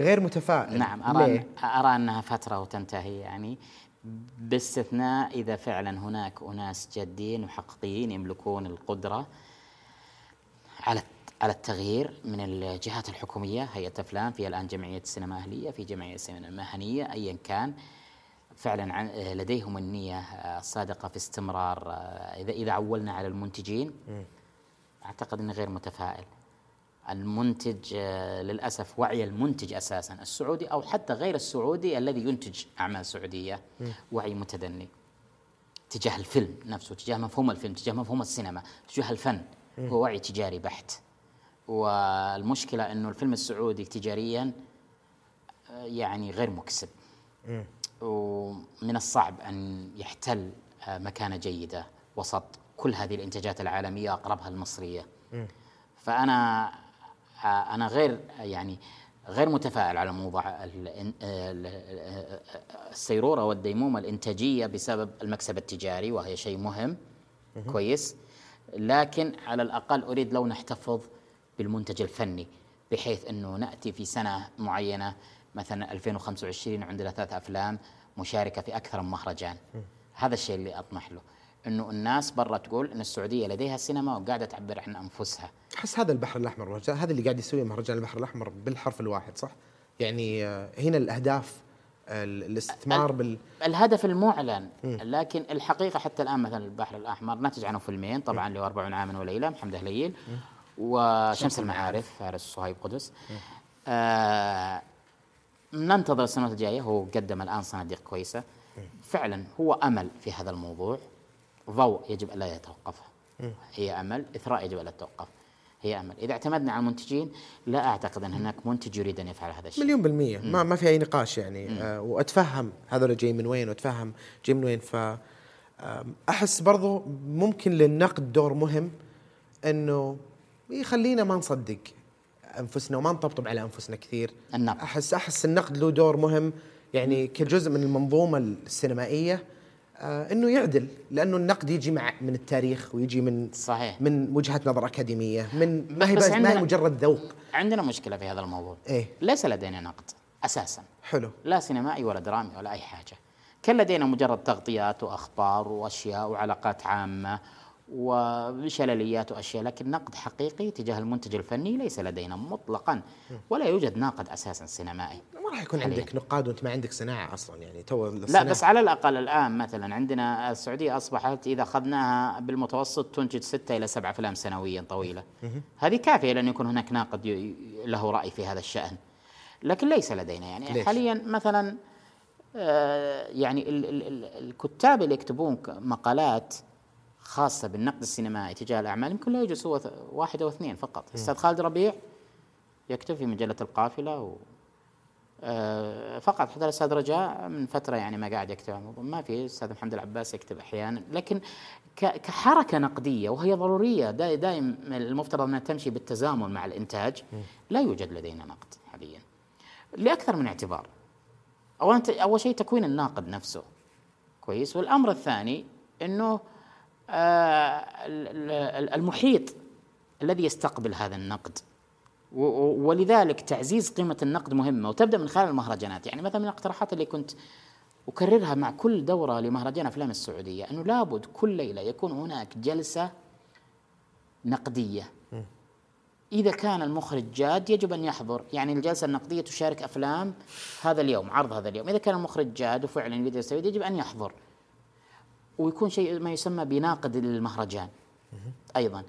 غير متفائل؟ نعم أرى ليه؟ أرى أنها فترة وتنتهي يعني. باستثناء إذا فعلا هناك أناس جادين وحقيقيين يملكون القدرة على على التغيير من الجهات الحكومية هيئة أفلام في الآن جمعية السينما اهليه في جمعية السينما المهنية ايا كان. فعلا لديهم النية آه، الصادقة في استمرار آه، اذا إذا عولنا على المنتجين أعتقد اني غير متفائل. المنتج آه، للأسف وعي المنتج أساسا. السعودي أو حتى غير السعودي الذي ينتج أعمال سعودية وعي متدني تجاه الفيلم نفسه تجاه مفهوم الفيلم تجاه مفهوم السينما تجاه الفن. هو وعي تجاري بحت. والمشكلة إنه الفيلم السعودي تجاريا يعني غير مكسب. ومن الصعب أن يحتل آه، مكانة جيدة وسط كل هذه الإنتاجات العالمية أقربها المصرية. فأنا آه، أنا غير يعني غير متفائل على موضوع ال- السيرورة والديمومة الإنتاجية بسبب المكسب التجاري وهي شيء مهم. كويس. لكن على الأقل أريد لو نحتفظ بالمنتج الفني بحيث إنه نأتي في سنة معينة مثلا 2025 عندنا ثلاث أفلام مشاركة في أكثر من مهرجان. هذا الشيء اللي أطمح له إنه الناس برا تقول إن السعودية لديها سينما وقاعدة تعبر عن أنفسها. أحس هذا البحر الأحمر هذا اللي قاعد يسويه مهرجان البحر الأحمر بالحرف الواحد صح؟ يعني آه، هنا الأهداف آه، الاستثمار بال الهدف المعلن لكن الحقيقة حتى الآن مثلا البحر الأحمر نتج عنه فيلمين طبعا اللي هو 40 عاما وليلة محمد هليل وشمس المعارف. فارس صهيب قدس. آه ننتظر السنوات الجاية هو قدم الآن صناديق كويسة. فعلا هو أمل في هذا الموضوع. ضوء يجب ألا يتوقف هي أمل إثراء يجب ألا تتوقف هي أمل. إذا اعتمدنا على المنتجين لا أعتقد أن هناك منتج يريد أن يفعل هذا الشيء. مليون بالمية. ما ما في أي نقاش يعني. آه وأتفهم هذول جاي من وين وأتفهم جاي من وين. ف أحس برضو ممكن للنقد دور مهم إنه يخلينا ما نصدق. أنفسنا وما نطبطب على أنفسنا كثير. النقد. أحس أحس النقد له دور مهم. يعني كجزء من المنظومة السينمائية آه إنه يعدل لأنه النقد يجي مع من التاريخ ويجي من صحيح. من وجهه نظر أكاديمية من ما هي بس ما هي مجرد ذوق. عندنا مشكلة في هذا الموضوع. إيه؟ ليس لدينا نقد أساسا. حلو. لا سينمائي ولا درامي ولا أي حاجة. كان لدينا مجرد تغطيات وأخبار وأشياء وعلاقات عامة وشلليات وأشياء لكن نقد حقيقي تجاه المنتج الفني ليس لدينا مطلقا ولا يوجد ناقد أساسا سينمائي ما راح يكون. عندك نقاد وأنت ما عندك صناعة أصلا يعني تو لا بس على الأقل الآن مثلا عندنا السعودية أصبحت إذا أخذناها بالمتوسط تنتج ستة إلى سبعة أفلام سنويا طويلة. هذه كافية لأن يكون هناك ناقد له رأي في هذا الشأن. لكن ليس لدينا يعني ليش؟ حاليا مثلا آه، يعني ال ال ال الكتاب اللي يكتبون مقالات خاصة بالنقد السينمائي تجاه الأعمال يمكن لا يوجد سوى واحد أو اثنين فقط. الاستاذ خالد ربيع يكتب في مجلة القافلة و آه، فقط. حتى الأستاذ رجاء من فترة يعني ما قاعد يكتب ما في الاستاذ محمد العباس يكتب أحيانا. لكن كحركة نقدية وهي ضرورية دا- دائما المفترض أنها تمشي بالتزامن مع الإنتاج لا يوجد لدينا نقد حاليا. لأكثر من اعتبار. اولا أول شيء تكوين الناقد نفسه. كويس. والأمر الثاني إنه المحيط الذي يستقبل هذا النقد. ولذلك تعزيز قيمة النقد مهمة. وتبدأ من خلال المهرجانات. يعني مثلا من الاقتراحات اللي كنت أكررها مع كل دورة لمهرجان أفلام السعودية أنه لابد كل ليلة يكون هناك جلسة نقدية. إذا كان المخرج جاد يجب أن يحضر. يعني الجلسة النقدية تشارك أفلام هذا اليوم عرض هذا اليوم. إذا كان المخرج جاد وفعلا يريد يستفيد يجب أن يحضر. ويكون شيء ما يسمى بناقد المهرجان أيضا.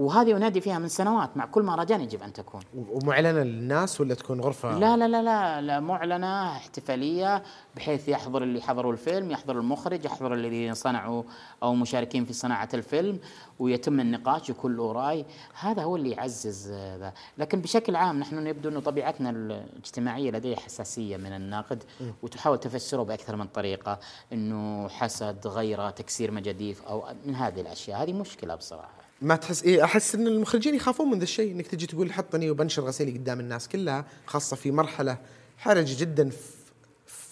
وهذه ينادي فيها من سنوات مع كل مهرجان يجب أن تكون. ومعلنة للناس ولا تكون غرفة؟ لا لا لا لا, لا معلنة احتفالية بحيث يحضر اللي حضروا الفيلم يحضر المخرج يحضر الذين صنعوا أو مشاركين في صناعة الفيلم ويتم النقاش له رأي هذا هو اللي يعزز ذا. لكن بشكل عام نحن يبدو أنه طبيعتنا الاجتماعية لديها حساسية من الناقد وتحاول تفسره بأكثر من طريقة أنه حسد غيرة تكسير مجاديف أو من هذه الأشياء. هذه مشكلة بصراحة. ما تحس إيه أحس إن المخرجين يخافون من ذا الشيء إنك تجي تقول حطني وبنشر غسيلي قدام الناس كلها خاصة في مرحلة حرجه جدا في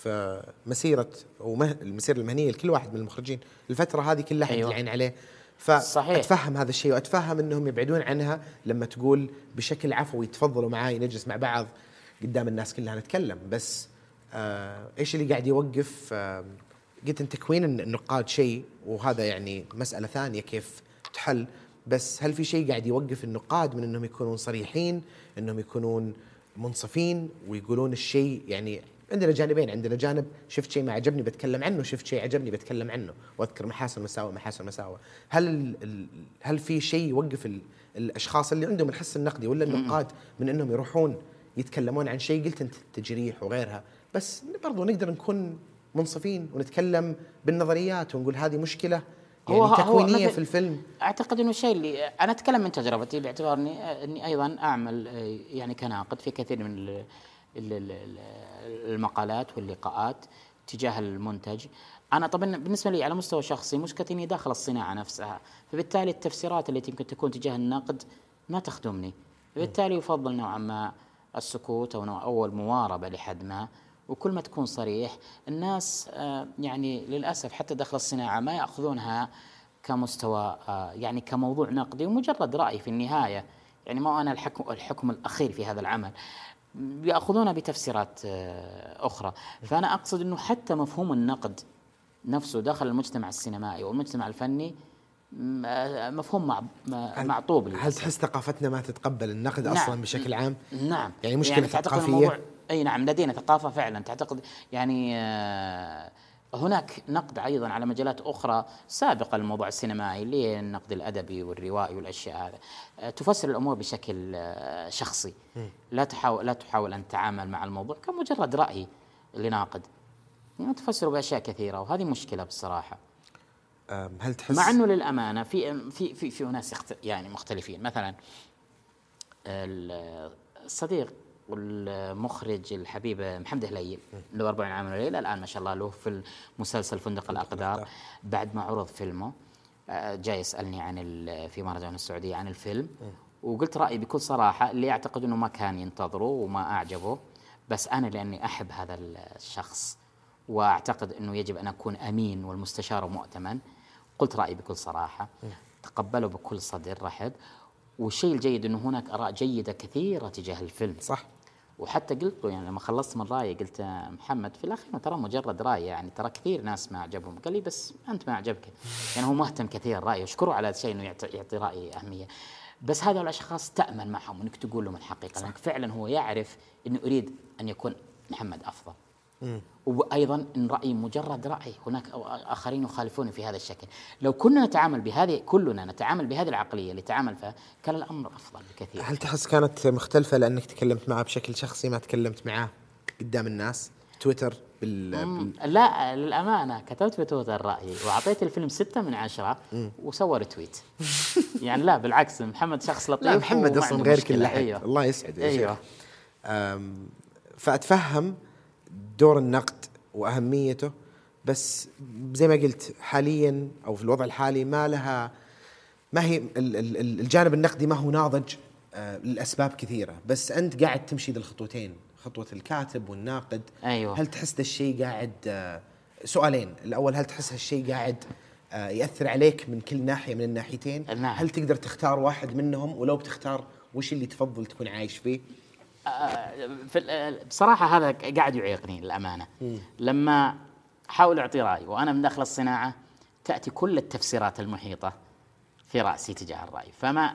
في مسيرة ومه المسيرة المهنية لكل واحد من المخرجين. الفترة هذه كلها حد أيوة. العين عليه. صحيح. فاتفهم هذا الشيء وأتفهم إنهم يبعدون عنها لما تقول بشكل عفوي تفضلوا معاي نجلس مع بعض قدام الناس كلها نتكلم. بس آه إيش اللي قاعد يوقف؟ آه قلت إن تكوين النقاد شيء وهذا يعني مسألة ثانية كيف تحل. بس هل في شيء قاعد يوقف النقاد من إنهم يكونون صريحين إنهم يكونون منصفين ويقولون الشيء يعني عندنا جانبين عندنا جانب شفت شيء ما عجبني بتكلم عنه شفت شيء عجبني بتكلم عنه. وأذكر محاسن مساوئ محاسن مساوئ هل ال هل في شيء يوقف ال الأشخاص اللي عندهم الحس النقدي ولا النقاد من إنهم يروحون يتكلمون عن شيء؟ قلت أنت تجريح وغيرها. بس برضو نقدر نكون منصفين ونتكلم بالنظريات ونقول هذه مشكلة. يعني هو تكوينية هو في الفيلم. أعتقد إنه الشيء اللي أنا أتكلم من تجربتي باعتبارني إني أيضا أعمل يعني كناقد في كثير من المقالات واللقاءات تجاه المنتج. أنا طبعا بالنسبة لي على مستوى شخصي مشكلتي إني داخل الصناعة نفسها فبالتالي التفسيرات التي يمكن تكون تجاه النقد ما تخدمني. فبالتالي يفضل نوعا ما السكوت أو نوع أو المواربة لحد ما. وكل ما تكون صريح الناس آه، يعني للأسف حتى داخل الصناعة ما يأخذونها كمستوى آه، يعني كموضوع نقدي ومجرد رأي في النهاية. يعني ما أنا الحكم الحكم الأخير في هذا العمل. ياخذونها بتفسيرات آه، أخرى. فأنا أقصد إنه حتى مفهوم النقد نفسه داخل المجتمع السينمائي والمجتمع الفني مفهوم معطوب هل تحس ثقافتنا ما تتقبل النقد نعم. أصلا بشكل عام؟ نعم. يعني مشكلة يعني ثقافية؟ أي نعم لدينا ثقافة فعلا تعتقد يعني آه، هناك نقد أيضا على مجالات أخرى سابقة للموضوع السينمائي اللي هي النقد الأدبي والروائي والأشياء هذا. آه، تفسر الأمور بشكل آه، شخصي. لا تحاول لا تحاول أن تتعامل مع الموضوع كمجرد رأي لناقد. يعني تفسره بأشياء كثيرة وهذه مشكلة بصراحة. هل تحس مع إنه للأمانة في في في في ناس يعني مختلفين. مثلا الصديق والمخرج الحبيب محمد هليل له 40 عام وليلة الآن ما شاء الله له في المسلسل فندق الأقدار. بعد ما عرض فيلمه آه، جاي يسألني عن في مهرجان السعودية عن الفيلم. وقلت رأيي بكل صراحة اللي أعتقد أنه ما كان ينتظره وما أعجبه بس أنا لأني أحب هذا الشخص وأعتقد أنه يجب أن أكون أمين والمستشار مؤتمن. قلت رأيي بكل صراحة. تقبله بكل صدر رحب. والشيء الجيد إنه هناك آراء جيدة كثيرة تجاه الفيلم. صح. وحتى قلت له يعني لما خلصت من رايي قلت محمد في الأخير ترى مجرد رأي يعني ترى كثير ناس ما عجبهم قال لي بس أنت ما عجبك يعني هو مهتم كثير رأيه اشكره على الشيء إنه يعطي, يعطي رأي أهمية. بس هذول الأشخاص تامل معهم إنك تقول لهم الحقيقة لأنك فعلا هو يعرف إنه اريد أن يكون محمد أفضل. وأيضا إن رايي مجرد رأي هناك آخرين يخالفوني في هذا الشكل. لو كنا نتعامل بهذه كلنا نتعامل بهذه العقلية اللي تعامل فيها كان الأمر أفضل بكثير. هل تحس كانت مختلفة لأنك تكلمت معه بشكل شخصي ما تكلمت معاه قدام الناس؟ تويتر بال, بال... لا للأمانة كتبت في تويتر رأيي وأعطيت الفيلم ستة من عشرة وسوى ريتويت يعني لا بالعكس محمد شخص لطيف لا محمد أصلا غير كل أيوه. الله يسعده أيوه. فأتفهم دور النقد وأهميته بس زي ما قلت حاليا أو في الوضع الحالي ما لها ما هي الجانب النقدي ما هو ناضج آه، لأسباب كثيرة. بس أنت قاعد تمشي ذي الخطوتين خطوة الكاتب والناقد. أيوه. هل تحس ذا الشيء قاعد آه، سؤالين. الأول هل تحس هالشيء قاعد آه، يأثر عليك من كل ناحية من الناحيتين؟ نعم. هل تقدر تختار واحد منهم؟ ولو بتختار وش اللي تفضل تكون عايش فيه؟ في بصراحة هذا قاعد يعيقني للأمانة. لما احاول أعطي رأي وأنا من داخل الصناعة تأتي كل التفسيرات المحيطة في رأسي تجاه الرأي. فما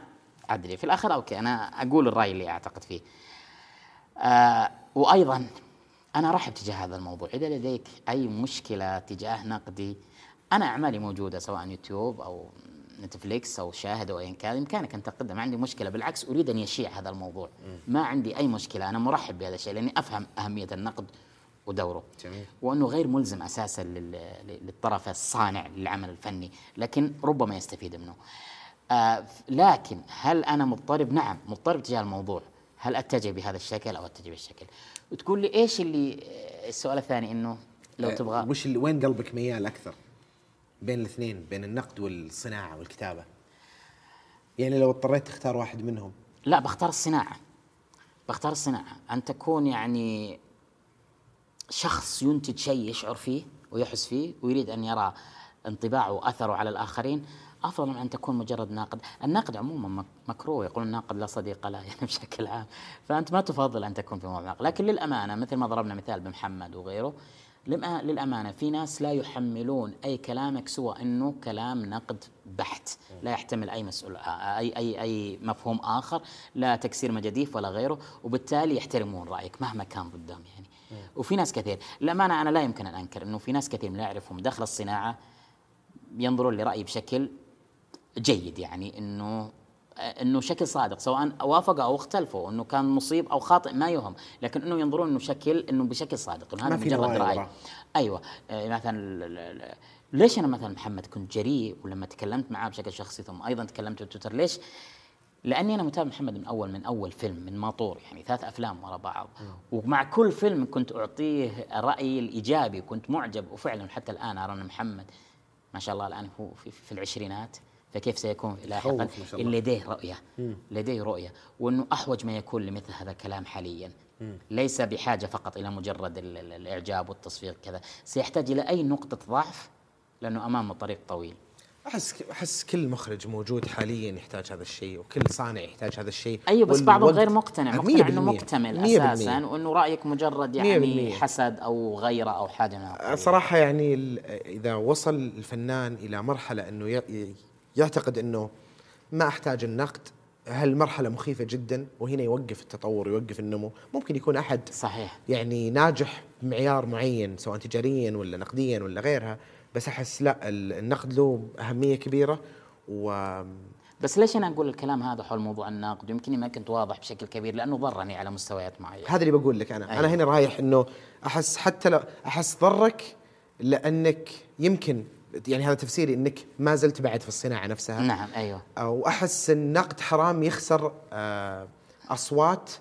أدري في الآخر أوكي أنا أقول الرأي اللي أعتقد فيه. آه وأيضا أنا رحب تجاه هذا الموضوع. إذا لديك أي مشكلة تجاه نقدي أنا أعمالي موجودة سواء يوتيوب أو نتفليكس أو شاهد أو ايا كان بامكانك أن تقدم. ما عندي مشكلة. بالعكس أريد أن يشيع هذا الموضوع. ما عندي أي مشكلة. أنا مرحب بهذا الشيء لأني أفهم أهمية النقد ودوره. جميل. وأنه غير ملزم أساسا للطرف الصانع للعمل الفني لكن ربما يستفيد منه. آه لكن هل أنا مضطرب؟ نعم مضطرب تجاه الموضوع. هل أتجه بهذا الشكل أو أتجه بالشكل؟ وتقول لي إيش اللي السؤال الثاني إنه لو أه تبغى؟ وش وين قلبك ميال أكثر؟ بين الاثنين بين النقد والصناعة والكتابة. يعني لو اضطريت تختار واحد منهم. لا بختار الصناعة. بختار الصناعة. أن تكون يعني شخص ينتج شيء يشعر فيه ويحس فيه ويريد أن يرى انطباعه وأثره على الآخرين أفضل من أن تكون مجرد ناقد، الناقد عموما مكروه. يقول الناقد لا صديق له يعني بشكل عام، فأنت ما تفضل أن تكون في موضوع لكن للأمانة مثل ما ضربنا مثال بمحمد وغيره للأ- للأمانة في ناس لا يحملون أي كلامك سوى إنه كلام نقد بحت. لا يحتمل أي مسؤول اي اي أي مفهوم آخر لا تكسير مجاديف ولا غيره وبالتالي يحترمون رأيك مهما كان ضدهم يعني. وفي ناس كثير للأمانة أنا لا يمكن أن أنكر إنه في ناس كثير من اللي أعرفهم داخل الصناعة ينظرون لرأيي بشكل جيد يعني إنه إنه شكل صادق سواء وافقوا أو اختلفوا إنه كان مصيب أو خاطئ ما يهم لكن إنه ينظرون إنه شكل إنه بشكل صادق إنه هذا في مجرد رأي. أيوه آه، مثلا ليش أنا مثلا محمد كنت جريء ولما تكلمت معاه بشكل شخصي ثم أيضا تكلمت بتويتر ليش؟ لأني أنا متابع محمد من أول من أول فيلم من ماطور يعني ثلاث أفلام ورا بعض ومع كل فيلم كنت أعطيه رايي الإيجابي وكنت معجب وفعلا حتى الآن أرى إن محمد ما شاء الله الآن هو في, في العشرينات فكيف سيكون لاحقا. لديه رؤية. لديه رؤية. وأنه أحوج ما يكون لمثل هذا الكلام حاليا. ليس بحاجة فقط إلى مجرد ال- ال- الإعجاب والتصفيق كذا. سيحتاج إلى أي نقطة ضعف؟ لأنه أمامه طريق طويل. أحس أحس كل مخرج موجود حاليا يحتاج هذا الشيء وكل صانع يحتاج هذا الشيء. أيوه بس بعضهم غير مقتنع. مقتنع إنه. مكتمل. أساسا وإنه رأيك مجرد يعني. حسد أو غيرة أو حاجة صراحة يعني إذا وصل الفنان إلى مرحلة أنه ي- يعتقد أنه ما أحتاج النقد. هالمرحلة مخيفة جدا؟ وهنا يوقف التطور يوقف النمو. ممكن يكون أحد صحيح. يعني ناجح بمعيار معين سواء تجاريا ولا نقديا ولا غيرها. بس أحس لا ال- النقد له أهمية كبيرة. و بس ليش أنا أقول الكلام هذا حول موضوع النقد يمكن ما كنت واضح بشكل كبير لأنه ضرني على مستويات معينة. هذا اللي بقول لك أنا. أيوة. أنا هنا رايح إنه أحس حتى لو أحس ضرك لأنك يمكن يعني هذا تفسيري إنك ما زلت بعد في الصناعة نفسها. نعم أيوه. واحس النقد حرام يخسر آه، أصوات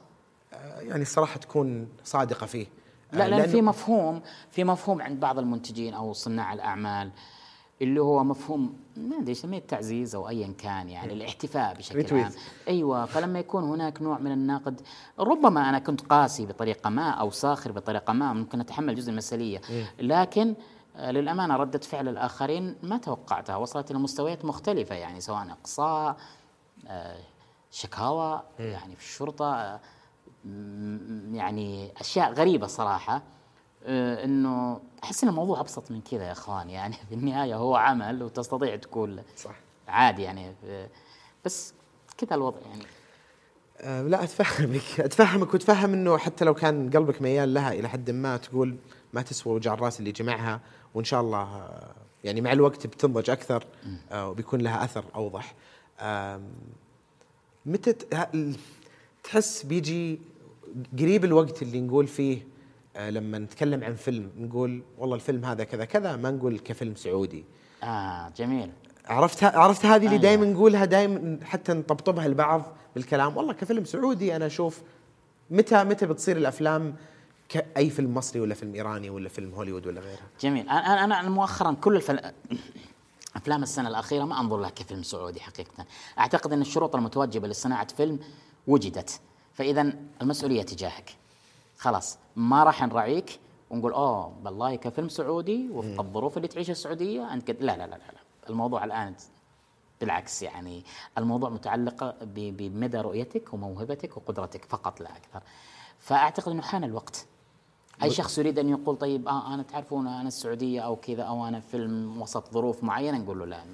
آه، يعني الصراحه تكون صادقة فيه. آه، لا لأن في مفهوم في مفهوم عند بعض المنتجين أو صناع الأعمال اللي هو مفهوم ما أدري يسميه التعزيز أو ايا كان يعني الاحتفاء بشكل ريتويت. عام. أيوه فلما يكون هناك نوع من النقد ربما أنا كنت قاسي بطريقة ما أو ساخر بطريقة ما ممكن أتحمل جزء من المسؤولية. لكن آه، للأمانة ردة فعل الآخرين ما توقعتها. وصلت إلى مستويات مختلفة يعني سواء اقصاء آه، شكاوى يعني في الشرطة آه، يعني أشياء غريبة صراحة. آه، إنه أحس إن الموضوع أبسط من كذا يا إخوان. يعني في النهاية هو عمل وتستطيع تقول صح. عادي يعني. بس كذا الوضع يعني. آه، لا أتفهمك. أتفهمك وتفهم إنه حتى لو كان قلبك ميال لها إلى حد ما تقول ما تسوى وجع الرأس اللي جمعها وإن شاء الله آه، يعني مع الوقت بتنضج أكثر آه، وبيكون لها أثر أوضح. متى تحس بيجي قريب الوقت اللي نقول فيه آه، لما نتكلم عن فيلم نقول والله الفيلم هذا كذا كذا ما نقول كفيلم سعودي. آه جميل. عرفت عرفت هذه اللي أيوة. دائما نقولها دائما حتى نطبطبها لبعض بالكلام. والله كفيلم سعودي أنا أشوف متى متى بتصير الأفلام كأي فيلم مصري ولا فيلم إيراني ولا فيلم هوليوود ولا غيرها جميل. أنا أنا مؤخرا كل الفل... أفلام السنة الأخيرة ما أنظر لها كفيلم سعودي حقيقة. أعتقد إن الشروط المتوجبة لصناعة فيلم وجدت. فاذا المسؤولية تجاهك. خلاص ما راح نراعيك ونقول أوه والله كفيلم سعودي وفق الظروف اللي تعيشها السعودية. أنت كد... لا, لا لا لا لا. الموضوع الآن بالعكس يعني. الموضوع متعلقة ب- بمدى رؤيتك وموهبتك وقدرتك فقط لا أكثر. فأعتقد أنه حان الوقت أي شخص يريد أن يقول طيب آه أنا تعرفون أنا السعودية أو كذا أو أنا فيلم وسط ظروف معينة نقول له لا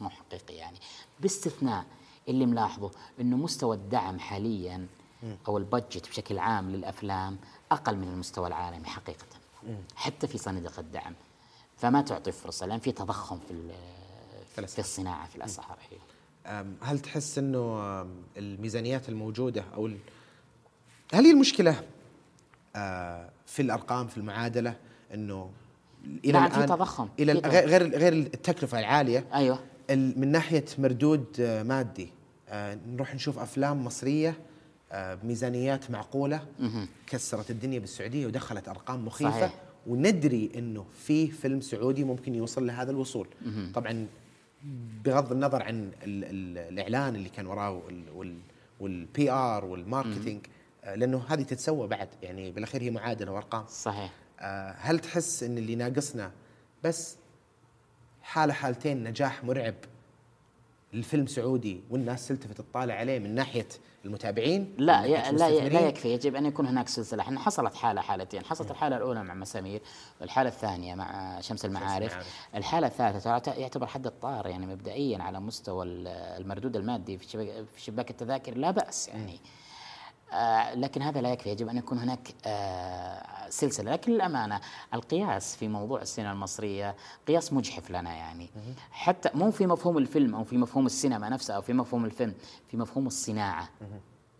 مو حقيقي يعني. باستثناء اللي ملاحظه أنه مستوى الدعم حاليا أو البادجت بشكل عام للأفلام أقل من المستوى العالمي حقيقة. حتى في صناديق الدعم. فما تعطي فرصة لأن في تضخم في في الصناعة في الأسعار. هي. أم، هل تحس إنه الميزانيات الموجودة أو هل هي المشكلة؟ آه، في الأرقام في المعادلة إنه إلى نعم، في الآن تضخم، إلى في غير غير التكلفة العالية. ال- من ناحية مردود آه، مادي آه، نروح نشوف أفلام مصرية آه، بميزانيات معقولة كسرت الدنيا بالسعودية ودخلت أرقام مخيفة صحيح. وندري إنه في فيلم سعودي ممكن يوصل لهذا الوصول. طبعا بغض النظر عن ال ال الإعلان اللي كان وراه وال PR وال marketing آه، لأنه هذه تتسوى بعد يعني بالأخير هي معادلة وأرقام. صحيح. آه، هل تحس إن اللي ناقصنا بس حالة حالتين نجاح مرعب الفيلم سعودي والناس تلتفت تطالع عليه من ناحية المتابعين؟ لا ناحية لا لا المستثمرين؟ يكفي يجب أن يكون هناك سلسلة. إحنا حصلت حالة حالتين حصلت الحالة الأولى مع مسامير والحالة الثانية مع شمس المعارف. المعارف. الحالة الثالثة يعتبر حد الطار يعني مبدئيا على مستوى ال- المردود المادي في شباك, في شباك التذاكر لا بأس يعني. آه لكن هذا لا يكفي يجب أن يكون هناك آه سلسلة. لكن للأمانة القياس في موضوع السينما المصرية قياس مجحف لنا يعني. حتى مو في مفهوم الفيلم أو في مفهوم السينما نفسها أو في مفهوم الفيلم في مفهوم الصناعة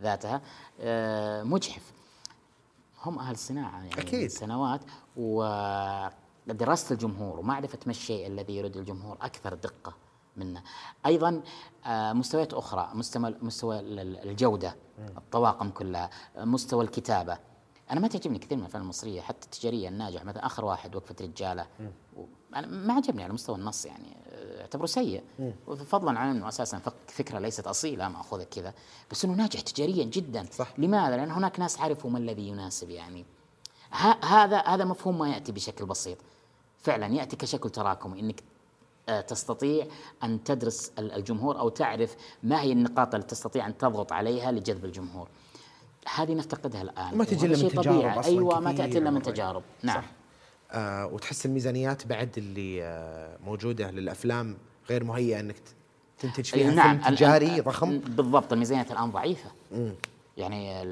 ذاتها آه مجحف. هم أهل الصناعة يعني أكيد. سنوات ودراسه الجمهور ومعرفة ما الشيء الذي يريد الجمهور أكثر دقة. منا أيضا آه، مستويات أخرى مستوى مستوى ال- ال- الجوده الطواقم كلها مستوى الكتابة. أنا ما تعجبني كثير من الأفلام المصرية حتى التجارية الناجح مثلا آخر واحد وقفة رجالة. أنا ما عجبني على مستوى النص يعني آه، أعتبره سيء. فضلا عن أنه أساسا فك- فكرة ليست أصيلة ماخوذه كذا. بس أنه ناجح تجاريا جدا. صح. لماذا؟ لأن هناك ناس عرفوا ما الذي يناسب يعني. ه- هذا هذا مفهوم ما يأتي بشكل بسيط. فعلا يأتي كشكل تراكمي إنك تستطيع أن تدرس ال- الجمهور أو تعرف ما هي النقاط التي تستطيع أن تضغط عليها لجذب الجمهور. هذه نفتقدها الآن. وما تجي إلا من تجارب أيوه ما تأتي إلا من. تجارب. نعم. صح. آه وتحس الميزانيات بعد اللي آه موجودة للأفلام غير مهيئة إنك ت- تنتج فيها أي نعم. فيلم تجاري الآن- ضخم. بالضبط الميزانيات الآن ضعيفة. يعني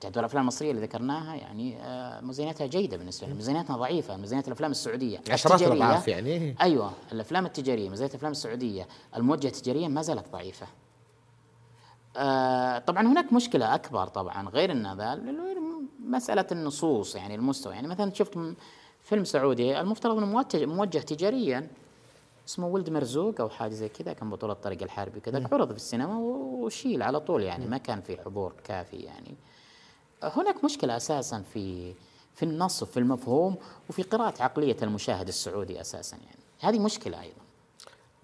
تعداد الأفلام المصرية اللي ذكرناها يعني آه، ميزانيتها جيدة بالنسبة لنا ميزانيتنا ضعيفة ميزانيات الأفلام السعودية عشرات الأضعاف يعني. أيوه الأفلام التجارية ميزانية الأفلام السعودية الموجهه تجاريا ما زالت ضعيفة. آه، طبعا هناك مشكلة أكبر طبعا غير إن هذا مسألة النصوص يعني المستوى يعني مثلا شفت فيلم سعودي المفترض إنه موجه تجاريا اسمه ولد مرزوق أو حاجة زي كذا كان بطولة طارق الحربي وكذا عرض في السينما وشيل على طول يعني ما كان في حضور كافي يعني. هناك مشكلة أساسا في في النص وفي المفهوم وفي قراءة عقلية المشاهد السعودي أساسا يعني. هذه مشكلة أيضا.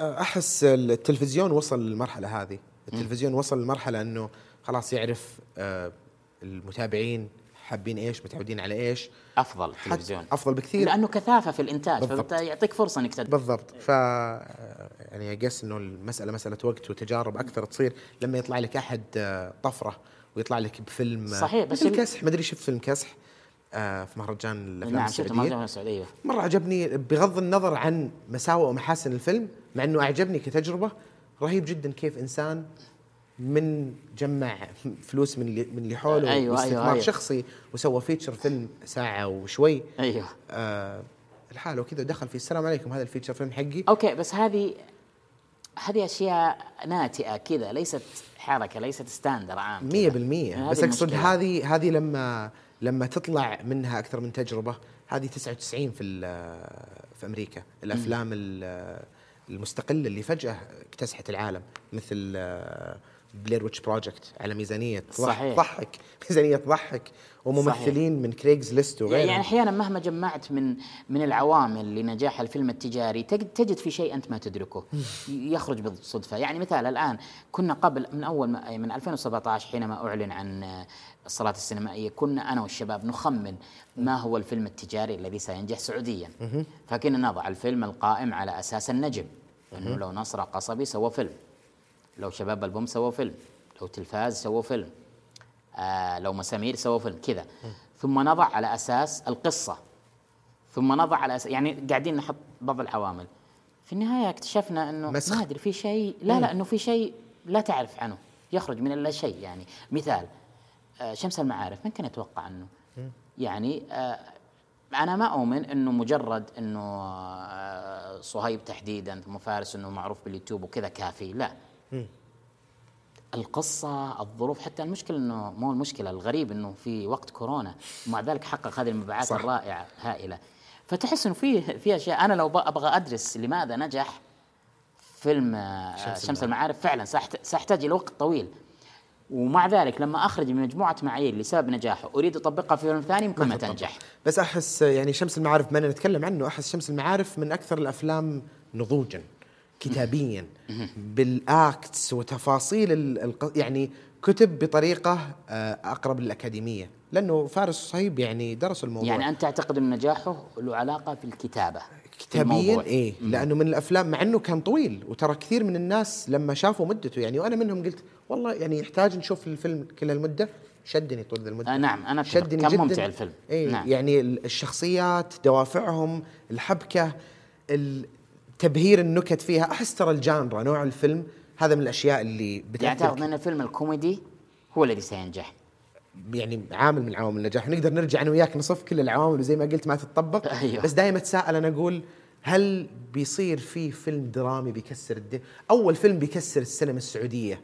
آه، أحس التلفزيون وصل للمرحلة هذه. التلفزيون وصل لمرحله إنه خلاص يعرف آه المتابعين حابين إيش متعودين على إيش. أفضل التلفزيون. أفضل بكثير. لأنه كثافة في الإنتاج بالضبط. فبالتالي يعطيك فرصة إنك تد... بالضبط. ف يعني اقص إنه المسألة مسألة وقت وتجارب أكثر تصير لما يطلع لك أحد آه، طفرة. ويطلع لك بفيلم. صحيح، بس مثل ال- كسح ما أدري شفت فيلم كسح آه، في مهرجان الأفلام نعم السعودية. مهرجان السعودية. مرة عجبني بغض النظر عن مساوئ ومحاسن الفيلم مع إنه أعجبني كتجربة رهيب جدا كيف إنسان من جمع فلوس من اللي من اللي حوله أيوة، أيوة، واستثمار أيوة. شخصي وسوى feature film ساعة وشوي. أيوه. آه لحاله كذا ودخل في السلام عليكم هذا ال feature film حقي. أوكي بس هذه هذه أشياء ناتئة كذا ليست حركه ليست standard عام كذا. مية بالمية هذه بس أقصد المشكلة. هذه هذه لما لما تطلع منها أكثر من تجربة هذه 99 في في أمريكا الأفلام ال- المستقلة اللي فجأة اكتسحت العالم مثل Blair Witch Project على ميزانية تضح- صحيح. تضحك ميزانية تضحك وممثلين من Craigslist وغيرهم. يعني أحيانا مهما جمعت من من العوامل لنجاح الفيلم التجاري تجد في شيء أنت ما تدركه. يخرج بالصدفه يعني مثال الآن كنا قبل من أول ما من 2017 حينما أعلن عن الصالات السينمائية كنا أنا والشباب نخمن ما هو الفيلم التجاري الذي سينجح سعوديا. فكنا نضع الفيلم القائم على أساس النجم. إنه لو نصر قصبي سوى فيلم. لو شباب ألبوم سووا فيلم لو تلفاز سووا فيلم آه لو مسامير سووا فيلم كذا. ثم نضع على أساس القصة. ثم نضع على أساس يعني قاعدين نحط بعض العوامل. في النهاية اكتشفنا إنه مسخ. ما أدري في شيء لا لا إنه في شيء لا تعرف عنه يخرج من اللا شيء يعني. مثال آه شمس المعارف من كان يتوقع عنه يعني آه أنا ما أؤمن إنه مجرد إنه آه صهيب تحديدا ثم فارس إنه معروف باليوتيوب وكذا كافي لا. القصة الظروف حتى المشكلة إنه مو المشكلة الغريب إنه في وقت كورونا ومع ذلك حقق هذه المبيعات صح. الرائعة هائلة. فتحس إنه في في أشياء. أنا لو أبغى أدرس لماذا نجح فيلم آه، شمس شمس المعارف فعلا سأحت- سأحتاج إلى وقت طويل. ومع ذلك لما أخرج من مجموعة معايير لسبب نجاحه أريد أطبقها في فيلم ثاني ممكن ما. تنجح. بس أحس يعني شمس المعارف بما نتكلم عنه أحس شمس المعارف من أكثر الأفلام نضوجا. كتابيا بالاكتس وتفاصيل ال- الق- يعني كتب بطريقة آه، أقرب للأكاديمية. لأنه فارس صهيب يعني درس الموضوع. يعني أنت تعتقد إن نجاحه له علاقة في الكتابة كتابيا. إيه. لأنه من الأفلام مع إنه كان طويل وترى كثير من الناس لما شافوا مدته يعني وأنا منهم قلت والله يعني يحتاج نشوف الفيلم كل المدة. شدني طول المدة. آه نعم أنا. شدني كان جدا. ممتع الفيلم. إيه نعم. يعني ال- الشخصيات دوافعهم الحبكة ال- تبهير النكت فيها. أحس ترى الجانرا نوع الفيلم هذا من الأشياء اللي يعني بتاثر تعتقد ان الفيلم الكوميدي هو الذي سينجح. يعني عامل من عوامل النجاح نقدر نرجع أنا وياك نصف كل العوامل وزي ما قلت ما تتطبق. أيوه. بس دائما أتساءل أنا أقول هل بيصير في فيلم درامي بيكسر الدنيا أول فيلم بيكسر السينما السعودية؟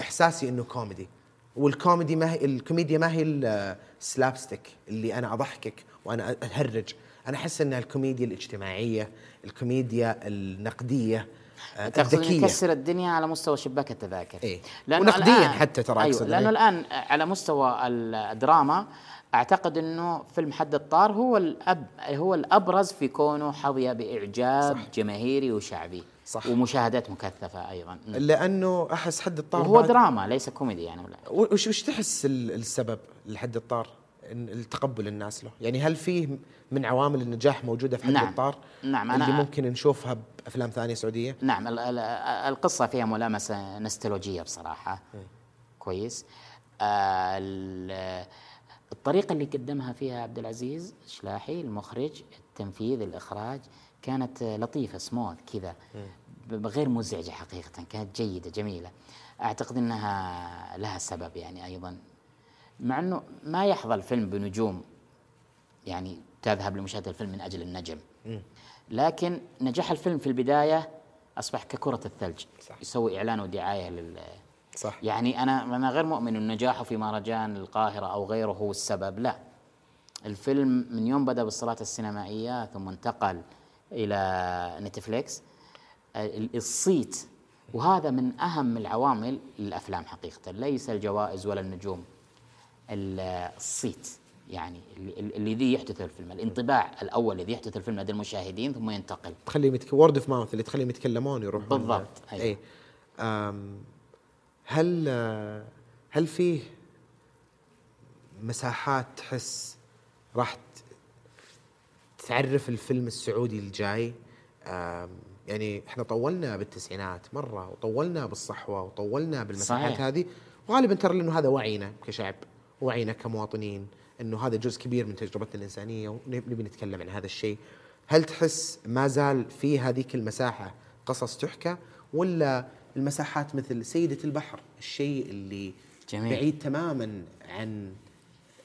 إحساسي إنه كوميدي. والكوميدي ما هي الكوميديا ما هي ال slapstick اللي أنا أضحكك وأنا أهرج. أنا أحس انها الكوميديا الاجتماعية الكوميديا النقدية آه، الذكية يكسر الدنيا على مستوى شباك التذاكر إيه. لأنه ونقدياً الآن- حتى ترى أقصد، لأنه إيه. الآن على مستوى الدراما أعتقد إنه فيلم حد الطار هو الأب هو الأبرز في كونه حظي بإعجاب صح. جماهيري وشعبي صح. ومشاهدات مكثفة أيضا لأنه أحس حد الطار بعد- دراما ليس كوميدي يعني ولا وش وش تحس ال- السبب لحد الطار التقبل الناس له. يعني هل فيه من عوامل النجاح موجودة في حد نعم. الطار نعم، اللي أنا- ممكن نشوفها بأفلام ثانية سعودية؟ نعم ال- ال- القصة فيها ملامسة نستولوجية بصراحة. كويس. آه، ال- الطريقة اللي قدمها فيها عبد العزيز شلاحي المخرج التنفيذ الإخراج كانت لطيفة سموث كذا. ب- غير مزعجة حقيقة كانت جيدة جميلة. أعتقد أنها لها سبب يعني أيضا. مع أنه ما يحظى الفيلم بنجوم يعني تذهب لمشاهدة الفيلم من أجل النجم. لكن نجاح الفيلم في البداية أصبح ككرة الثلج. صح. يسوي إعلان ودعاية لل صح. يعني أنا أنا غير مؤمن أن نجاحه في مهرجان القاهرة أو غيره هو السبب لا. الفيلم من يوم بدأ بالصالات السينمائية ثم انتقل إلى نتفليكس. ال- الصيت. وهذا من أهم العوامل للأفلام حقيقة. ليس الجوائز ولا النجوم. ال- الصيت. يعني اللي, اللي ذي يحدث الفيلم. الانطباع الأول الذي يحدث الفيلم لدى المشاهدين ثم ينتقل. تخليهم يتك... word of mouth اللي تخليهم يتكلمون يروحون. بالضبط، أيوة. اي أم، هل هل فيه مساحات تحس راح تعرف الفيلم السعودي الجاي؟ يعني إحنا طولنا بالتسعينات مرة وطولنا بالصحوة وطولنا بالمساحات صحيح. هذه وغالبا ترى لأنه هذا وعينا كشعب. وعينا كمواطنين إنه هذا جزء كبير من تجربتنا الإنسانية ونبي نتكلم عن هذا الشيء هل تحس ما زال في هذيك المساحة قصص تحكى ولا المساحات مثل سيدة البحر الشيء اللي جميل. بعيد تماما عن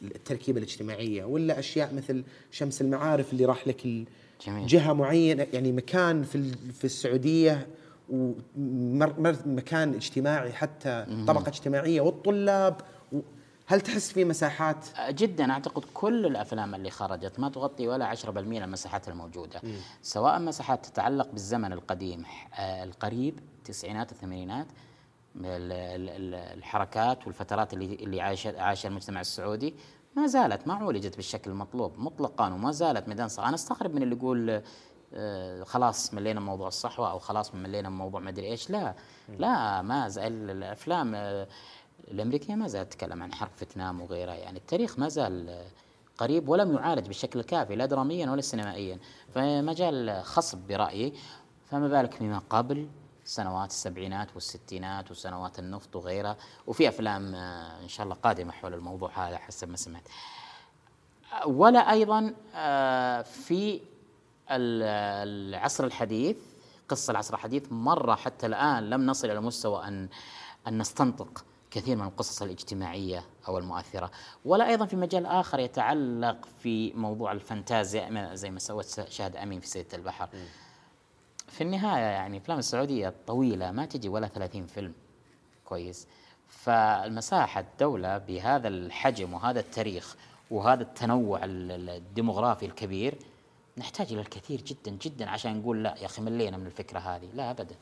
التركيبة الاجتماعية ولا أشياء مثل شمس المعارف اللي راح لك جميل. جهة معينة يعني مكان في في السعودية ومكان اجتماعي حتى طبقة اجتماعية والطلاب هل تحس في مساحات؟ جدا أعتقد كل الأفلام اللي خرجت ما تغطي ولا 10% من المساحات الموجودة. سواء مساحات تتعلق بالزمن القديم آه، القريب التسعينات الثمانينات ال- ال- ال- الحركات والفترات اللي اللي عاش عاشها المجتمع السعودي ما زالت ما عولجت بالشكل المطلوب مطلقا وما زالت ميدان صح أنا أستغرب من اللي يقول آه، خلاص ملينا من موضوع الصحوة أو خلاص ملينا من موضوع ما ادري إيش. لا لا ما زال الأفلام الأمريكية ما زالت تتكلم عن حرب فيتنام وغيرها يعني التاريخ ما زال قريب ولم يعالج بالشكل الكافي لا دراميا ولا سينمائيا. فمجال خصب برأيي فما بالك فيما قبل سنوات السبعينات والستينات وسنوات النفط وغيرها وفي أفلام آه، إن شاء الله قادمة حول الموضوع هذا حسب ما سمعت. ولا أيضا آه، في ال- العصر الحديث قصة العصر الحديث مرة حتى الآن لم نصل إلى مستوى أن أن نستنطق. كثير من القصص الاجتماعية أو المؤثرة. ولا أيضا في مجال آخر يتعلق في موضوع الفانتازيا زي ما سوت شهد أمين في سيدة البحر. في النهاية يعني الأفلام السعودية الطويلة ما تجي ولا 30 فيلم. كويس. فالمساحة الدولة بهذا الحجم وهذا التاريخ وهذا التنوع ال- ال- الديموغرافي الكبير نحتاج إلى الكثير جدا جدا عشان نقول لا يا أخي ملينا من الفكرة هذه. لا أبدا.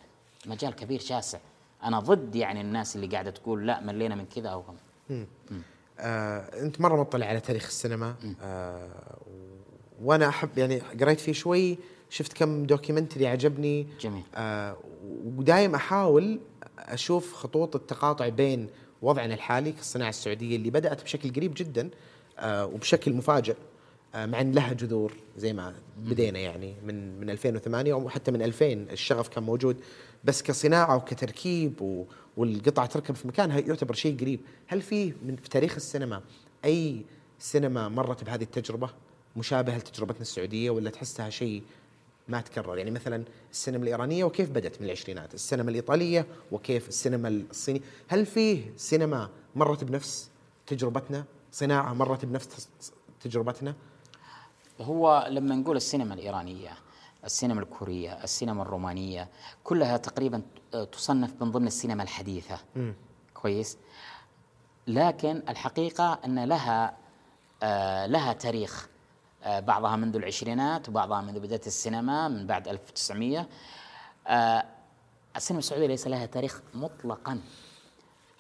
مجال كبير شاسع. أنا ضد يعني الناس اللي قاعدة تقول لا ملينا من كذا أو آه، أنت مرة مطلع على تاريخ السينما. آه، وأنا أحب يعني قريت فيه شوي شفت كم دوكيومنتري عجبني. جميل. آه ودايم أحاول أشوف خطوط التقاطع بين وضعنا الحالي كالصناعه السعودية اللي بدأت بشكل قريب جدا آه وبشكل مفاجئ. مع إن لها جذور زي ما بدينا يعني من من 2008 أو حتى من 2000 الشغف كان موجود بس كصناعة وكتركيب والقطعه تركب في مكانها يعتبر شيء قريب، هل في من في تاريخ السينما أي سينما مرت بهذه التجربة؟ مشابهة لتجربتنا السعودية ولا تحسها شيء ما تكرر؟ يعني مثلا السينما الإيرانية وكيف بدأت من العشرينات، السينما الإيطالية وكيف السينما الصينية، هل فيه سينما مرت بنفس تجربتنا؟ صناعة مرت بنفس تجربتنا؟ هو لما نقول السينما الإيرانية السينما الكورية، السينما الرومانية، كلها تقريبا تصنف من ضمن السينما الحديثة. م. كويس؟ لكن الحقيقة أن لها آه لها تاريخ آه بعضها منذ العشرينات وبعضها منذ بداية السينما من بعد 1900 آه السينما السعودية ليس لها تاريخ مطلقا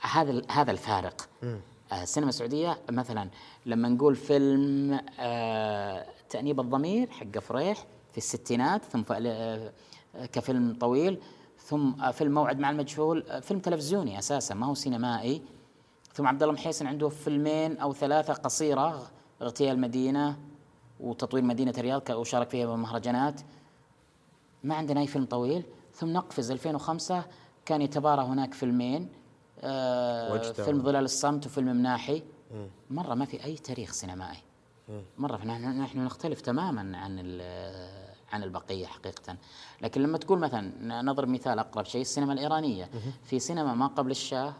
هذا هذا الفارق آه السينما السعودية مثلا لما نقول فيلم تأنيب الضمير حق فريح في الستينات ثم آه، كفيلم طويل ثم آه، فيلم موعد مع المجهول آه، فيلم تلفزيوني أساسا ما هو سينمائي. ثم عبد الله محيسن عنده فيلمين أو ثلاثة قصيرة اغتيال المدينة وتطوير مدينة الرياض وشارك فيها بمهرجانات. ما عندنا أي فيلم طويل. ثم نقفز 2005 كان يتبارى هناك فيلمين آه فيلم ظلال الصمت وفيلم مناحي. مرة ما في أي تاريخ سينمائي. مرة نحن نحن نختلف تماما عن عن البقية حقيقة. لكن لما تقول مثلا نضرب مثال أقرب شيء السينما الإيرانية. في سينما ما قبل الشاة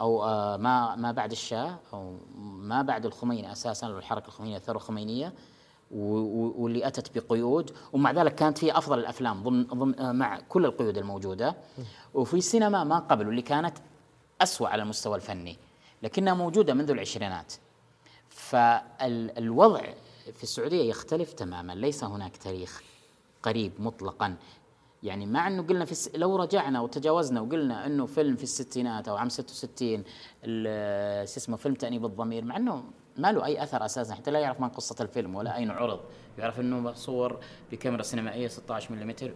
أو آه، ما ما بعد الشاة أو ما بعد الخميني أساسا الحركة الخمينية الثورة الخمينية واللي أتت بقيود. ومع ذلك كانت في أفضل الأفلام ضمن ضمن آه، مع كل القيود الموجودة. وفي سينما ما قبل واللي كانت اسوء على المستوى الفني لكنها موجودة منذ العشرينات. فالوضع في السعودية يختلف تماما. ليس هناك تاريخ قريب مطلقا. يعني مع إنه قلنا في لو رجعنا وتجاوزنا وقلنا إنه فيلم في الستينات أو عام 66 شو اسمه فيلم تأنيب الضمير مع إنه ما له أي أثر أساسا حتى لا يعرف من قصة الفيلم ولا أين عرض. يعرف إنه مصور بكاميرا سينمائية 16 ملم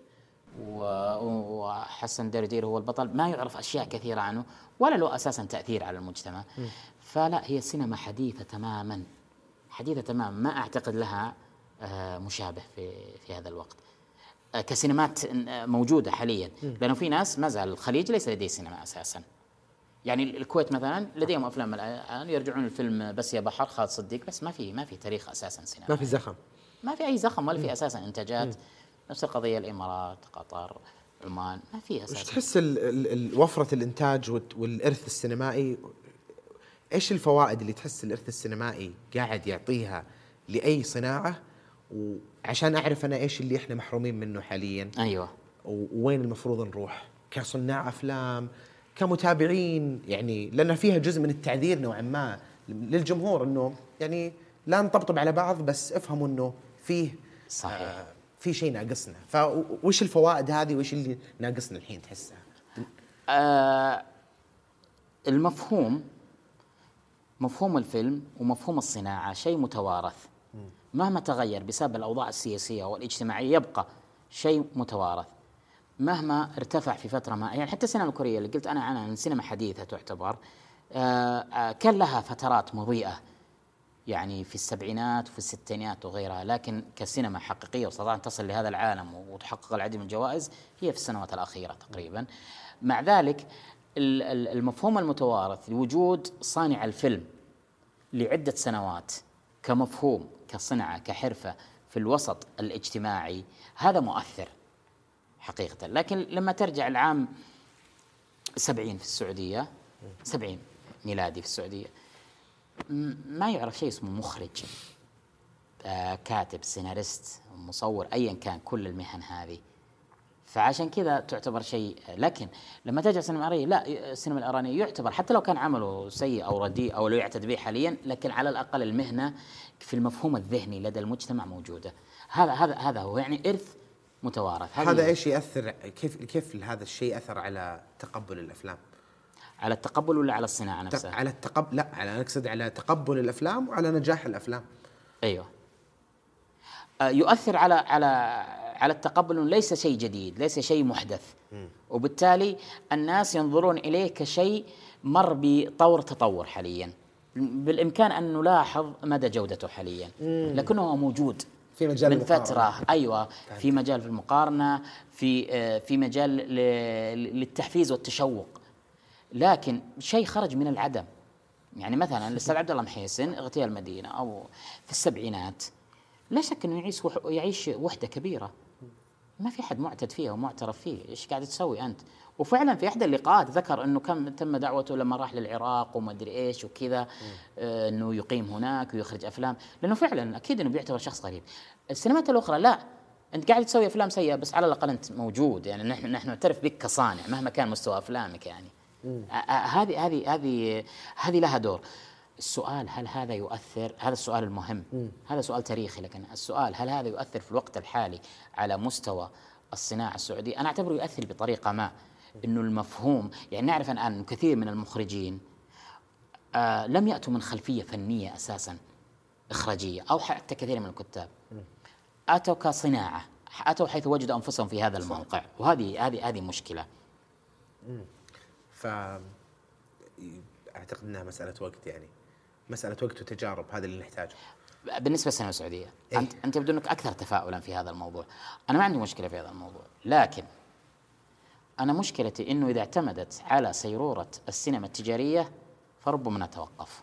وحسن دردير هو البطل. ما يعرف أشياء كثيرة عنه ولا له أساسا تأثير على المجتمع. فلا هي سينما حديثة تماما حديثة تماما. ما أعتقد لها آه، مشابه في في هذا الوقت. آه، كسينمات آه، موجودة حاليا. لأنه في ناس ما زال الخليج ليس لديه سينما أساسا. يعني الكويت مثلا لديهم أفلام الآن يرجعون الفيلم بس يا بحر خالد صديق بس ما في ما في تاريخ أساسا سينما. ما في زخم. ما في أي زخم ولا في أساسا إنتاجات. نفس القضية الإمارات قطر عمان ما في أساسا. وش تحس وفرة الإنتاج والإرث السينمائي إيش الفوائد اللي تحس الإرث السينمائي قاعد يعطيها لأي صناعة؟ وعشان أعرف أنا إيش اللي إحنا محرومين منه حاليا. أيوه. ووين المفروض نروح؟ كصناع أفلام كمتابعين يعني لأن فيها جزء من التعذير نوعا ما للجمهور إنه يعني لا نطبطب على بعض بس افهموا إنه فيه صحيح. آه في شيء ناقصنا. فوش الفوائد هذه وش اللي ناقصنا الحين تحسها؟ آه المفهوم مفهوم الفيلم ومفهوم الصناعة شيء متوارث. مهما تغير بسبب الأوضاع السياسية والاجتماعية يبقى شيء متوارث. مهما ارتفع في فترة ما يعني حتى السينما الكورية اللي قلت أنا عنها سينما حديثة تعتبر آه، آه، كان لها فترات مضيئة. يعني في السبعينات وفي الستينات وغيرها لكن كسينما حقيقية واستطاعت تصل لهذا العالم وتحقق العديد من الجوائز هي في السنوات الأخيرة تقريبا. مع ذلك المفهوم المتوارث لوجود صانع الفيلم لعدة سنوات كمفهوم كصنعة كحرفة في الوسط الاجتماعي هذا مؤثر حقيقة. لكن لما ترجع العام سبعين في السعودية سبعين ميلادي في السعودية ما يعرف شيء اسمه مخرج آه كاتب سيناريست مصور أيا كان كل المهن هذه. فعشان كذا تعتبر شيء لكن لما تجي السينما الإيرانية لا السينما الإيرانية يعتبر حتى لو كان عمله سيء أو رديء أو لا يعتد به حاليا لكن على الأقل المهنة في المفهوم الذهني لدى المجتمع موجودة هذا هذا هذا هو يعني إرث متوارث هذا إيش يأثر كيف كيف هذا الشيء اثر على تقبل الأفلام؟ على التقبل ولا على الصناعة نفسها؟ على التقبل لا على أقصد على تقبل الأفلام وعلى نجاح الأفلام. أيوه. آه، يؤثر على على على التقبل ليس شيء جديد، ليس شيء محدث. وبالتالي الناس ينظرون اليه كشيء مر بطور تطور حاليا. بالإمكان أن نلاحظ مدى جودته حاليا. لكنه موجود في مجال من المقارنة. فترة. أيوه. في مجال في المقارنة في آه، في مجال للتحفيز والتشوق. لكن شيء خرج من العدم. يعني مثلا الأستاذ عبد الله محيسن اغتيال المدينة أو في السبعينات لا شك إنه يعيش يعيش وحدة كبيرة. ما في حد معتد فيها ومعترف فيه إيش قاعد تسوي أنت؟ وفعلا في احدى اللقاءات ذكر إنه كم تم دعوته لما راح للعراق وما أدري إيش وكذا آه، إنه يقيم هناك ويخرج أفلام. لأنه فعلا أكيد إنه بيعتبر شخص غريب. السينمات الأخرى لا. أنت قاعد تسوي أفلام سيئة بس على الأقل أنت موجود. يعني نحن نحن نعترف بك كصانع مهما كان مستوى أفلامك يعني. آه، آه، هذه هذه هذه هذه لها دور. السؤال هل هذا يؤثر؟ هذا السؤال المهم. هذا سؤال تاريخي لكن السؤال هل هذا يؤثر في الوقت الحالي على مستوى الصناعة السعودية؟ أنا أعتبره يؤثر بطريقة ما. أنه المفهوم يعني نعرف الآن كثير من المخرجين آه لم يأتوا من خلفية فنية أساسا إخراجية أو حتى كثير من الكتاب. أتوا كصناعة أتوا حيث وجدوا أنفسهم في هذا الموقع. وهذه هذه هذه مشكلة. ف أعتقد إنها مسألة وقت يعني. مسألة وقت وتجارب هذا اللي نحتاجه. بالنسبة للسينما السعودية إيه؟ انت أنت يبدو إنك أكثر تفاؤلا في هذا الموضوع. أنا ما عندي مشكلة في هذا الموضوع لكن أنا مشكلتي إنه إذا اعتمدت على سيرورة السينما التجارية فربما نتوقف.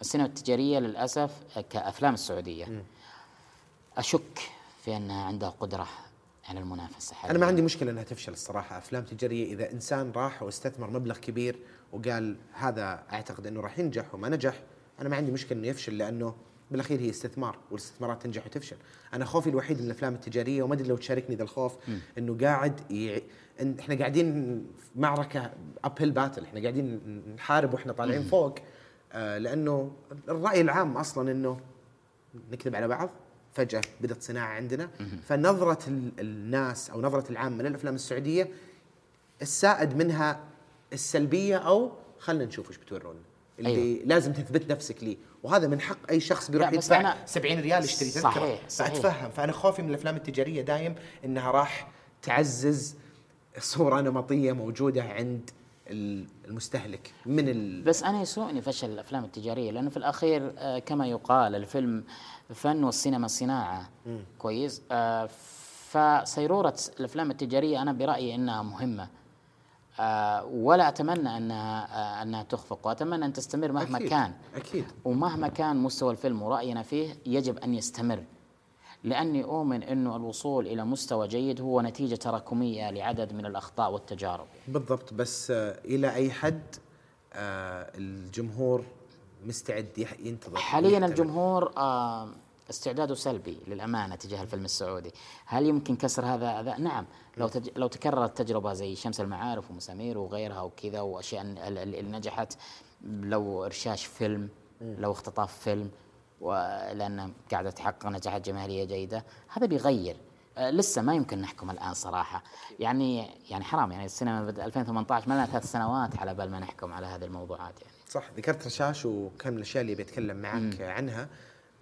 السينما التجارية للأسف كأفلام السعودية أشك في أنها عندها قدرة على المنافسة حاليا. أنا ما عندي مشكلة إنها تفشل الصراحة. أفلام تجارية إذا إنسان راح واستثمر مبلغ كبير وقال هذا أعتقد إنه راح ينجح وما نجح أنا ما عندي مشكلة إنه يفشل لأنه بالأخير هي استثمار والاستثمارات تنجح وتفشل. أنا خوفي الوحيد من الأفلام التجارية وما أدري لو تشاركني ذا الخوف إنه قاعد ي... إن إحنا قاعدين في معركة uphill battle إحنا قاعدين نحارب وإحنا طالعين فوق. آه لأنه الرأي العام أصلا إنه نكذب على بعض فجأة بدأت صناعة عندنا. فنظرة ال- الناس أو نظرة العامة للأفلام السعودية السائد منها السلبية أو خلنا نشوف إيش بتورونا اللي. أيوة. لازم تثبت نفسك ليه وهذا من حق أي شخص بيروح يدفع أنا- 70 ريال يشتري تذكرة صحيح، صحيح. فأتفهم فأنا خوفي من الأفلام التجارية دايم إنها راح تعزز صورة نمطية موجودة عند ال- المستهلك من ال... بس أنا يسوءني فشل الأفلام التجارية لأنه في الأخير آه، كما يقال الفيلم فن والسينما صناعة كويس آه، فسيروره الأفلام التجارية أنا برأيي إنها مهمة ولا أتمنى أنها آه، أنها تخفق وأتمنى أن تستمر مهما أكيد. كان أكيد ومهما كان مستوى الفيلم ورأينا فيه يجب أن يستمر لأني أؤمن إنه الوصول إلى مستوى جيد هو نتيجة تراكمية لعدد من الأخطاء والتجارب بالضبط بس آه، إلى أي حد آه، الجمهور مستعد ينتظر حاليا يحتمل. الجمهور آه، استعداده سلبي للأمانة تجاه الفيلم السعودي، هل يمكن كسر هذا هذا؟ نعم، لو تج... لو تكررت تجربة زي شمس المعارف ومسامير وغيرها وكذا وأشياء ال- ال- اللي نجحت لو إرشاش فيلم لو اختطاف فيلم ولان قاعدة تحقق نجاحات جماهيرية جيدة، هذا بيغير. آه، لسه ما يمكن نحكم الآن صراحة، يعني يعني حرام. يعني السينما بدأ 2018 ما لنا ثلاث سنوات على بال ما نحكم على هذه الموضوعات يعني. صح. ذكرت رشاش وكان من الأشياء اللي بيتكلم معك عنها.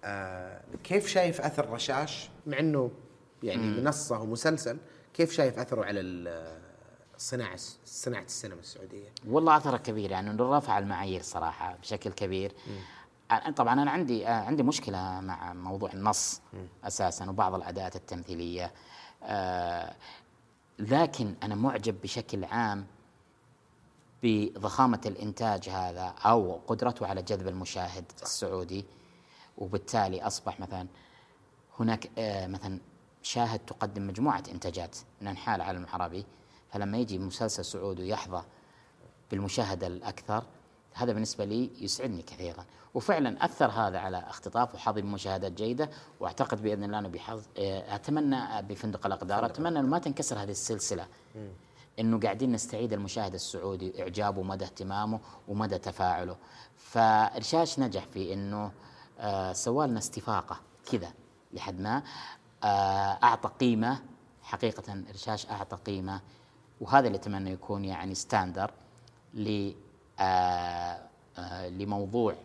آه كيف شايف أثر رشاش؟ مع إنه يعني منصة ومسلسل كيف شايف أثره على ال- الصناعه صناعة السينما السعودية؟ والله أثره كبير يعني إنه رفع المعايير صراحة بشكل كبير. أنا- طبعا أنا عندي آه، عندي مشكلة مع موضوع النص أساسا وبعض الاداءات التمثيلية. آه، لكن أنا معجب بشكل عام بضخامة الإنتاج هذا أو قدرته على جذب المشاهد السعودي. وبالتالي أصبح مثلا هناك آه، مثلا شاهد تقدم مجموعة إنتاجات من انحاء العالم العربي فلما يجي مسلسل سعودي ويحظى بالمشاهدة الأكثر هذا بالنسبة لي يسعدني كثيرا. وفعلا أثر هذا على اختطاف وحظي بمشاهدات جيدة وأعتقد بإذن الله أنه بحظ آه، أتمنى بفندق الأقدار أتمنى أنه ما تنكسر هذه السلسلة. إنه قاعدين نستعيد المشاهد السعودي إعجابه ومدى اهتمامه ومدى تفاعله. فارشاش نجح في إنه سوى لنا استفاقة كذا لحد ما آه أعطى قيمة حقيقة ارشاش أعطى قيمة وهذا اللي أتمنى يكون يعني ستاندر آه آه لموضوع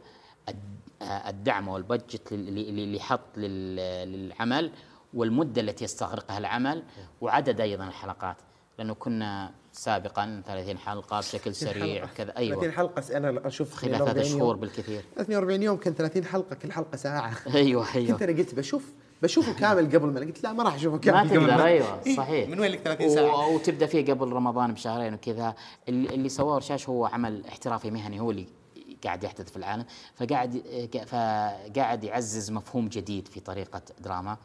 الد- آه، الدعم والبجت لل- لل- اللي حط لل- للعمل والمدة التي يستغرقها العمل وعدد أيضا الحلقات. لأنه كنا سابقا 30 حلقة بشكل سريع وكذا. 30 أيوه حلقة أنا أشوف خلال 48 ثلاث. شهور بالكثير. 48 يوم كان 30 حلقة كل حلقة ساعة. أيوه كنت أيوه أنا قلت بشوف بشوفه كامل قبل ما قلت لا ما راح أشوفه كامل ما تقدر أيوه إيه، صحيح. من وين لك 30 ساعة؟ وتبدأ فيه قبل رمضان بشهرين وكذا. اللي سواه رشاش هو عمل احترافي مهني هو اللي قاعد يحدث في العالم. فقاعد فقاعد يعزز مفهوم جديد في طريقة دراما.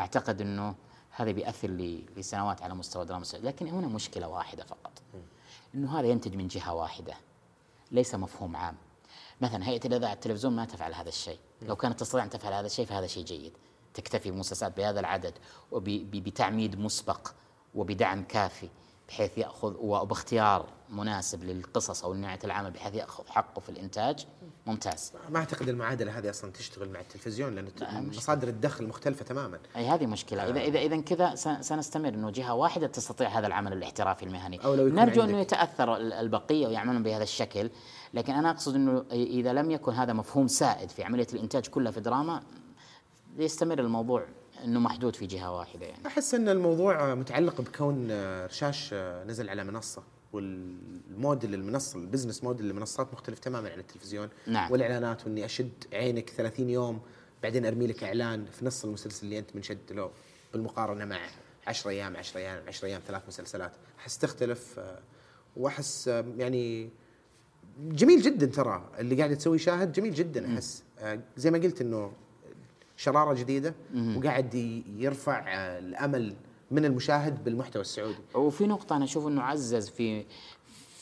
أعتقد إنه هذا بيأثر لسنوات على مستوى دراما السعودية. لكن هنا مشكلة واحدة فقط. إنه هذا ينتج من جهة واحدة ليس مفهوم عام. مثلا هيئة الإذاعة التلفزيون ما تفعل هذا الشيء. لو كانت تستطيع أن تفعل هذا الشيء فهذا شيء جيد. تكتفي بمسلسلات بهذا العدد وبتعميد مسبق وبدعم كافي بحيث يأخذ وباختيار مناسب للقصص أو نهايه العمل بحيث يأخذ حقه في الإنتاج. ممتاز. ما أعتقد المعادلة هذه أصلا تشتغل مع التلفزيون لأن مصادر الدخل مختلفة تماما. أي هذه مشكلة. إذا إذا إذا كذا سنستمر إنه جهة واحدة تستطيع هذا العمل الاحترافي المهني. أو لو يكون نرجو إنه يتأثر ال- البقية ويعملون بهذا الشكل لكن أنا أقصد إنه إذا لم يكن هذا مفهوم سائد في عملية الإنتاج كلها في دراما يستمر الموضوع إنه محدود في جهة واحدة يعني. أحس إن الموضوع متعلق بكون رشاش نزل على منصة. والموديل المنصه ال business model للمنصات مختلف تماما عن التلفزيون. نعم. والإعلانات وإني أشد عينك 30 يوم بعدين أرمي لك إعلان في نص المسلسل اللي أنت منشد له. بالمقارنة مع 10 أيام 10 أيام 10 أيام ثلاث مسلسلات. أحس تختلف آه، وأحس آه، يعني جميل جدا ترى. اللي قاعد تسويه شاهد جميل جدا أحس. آه، زي ما قلت إنه شرارة جديدة وقاعد يرفع الأمل من المشاهد بالمحتوى السعودي. وفي نقطة أنا أشوف أنه عزز في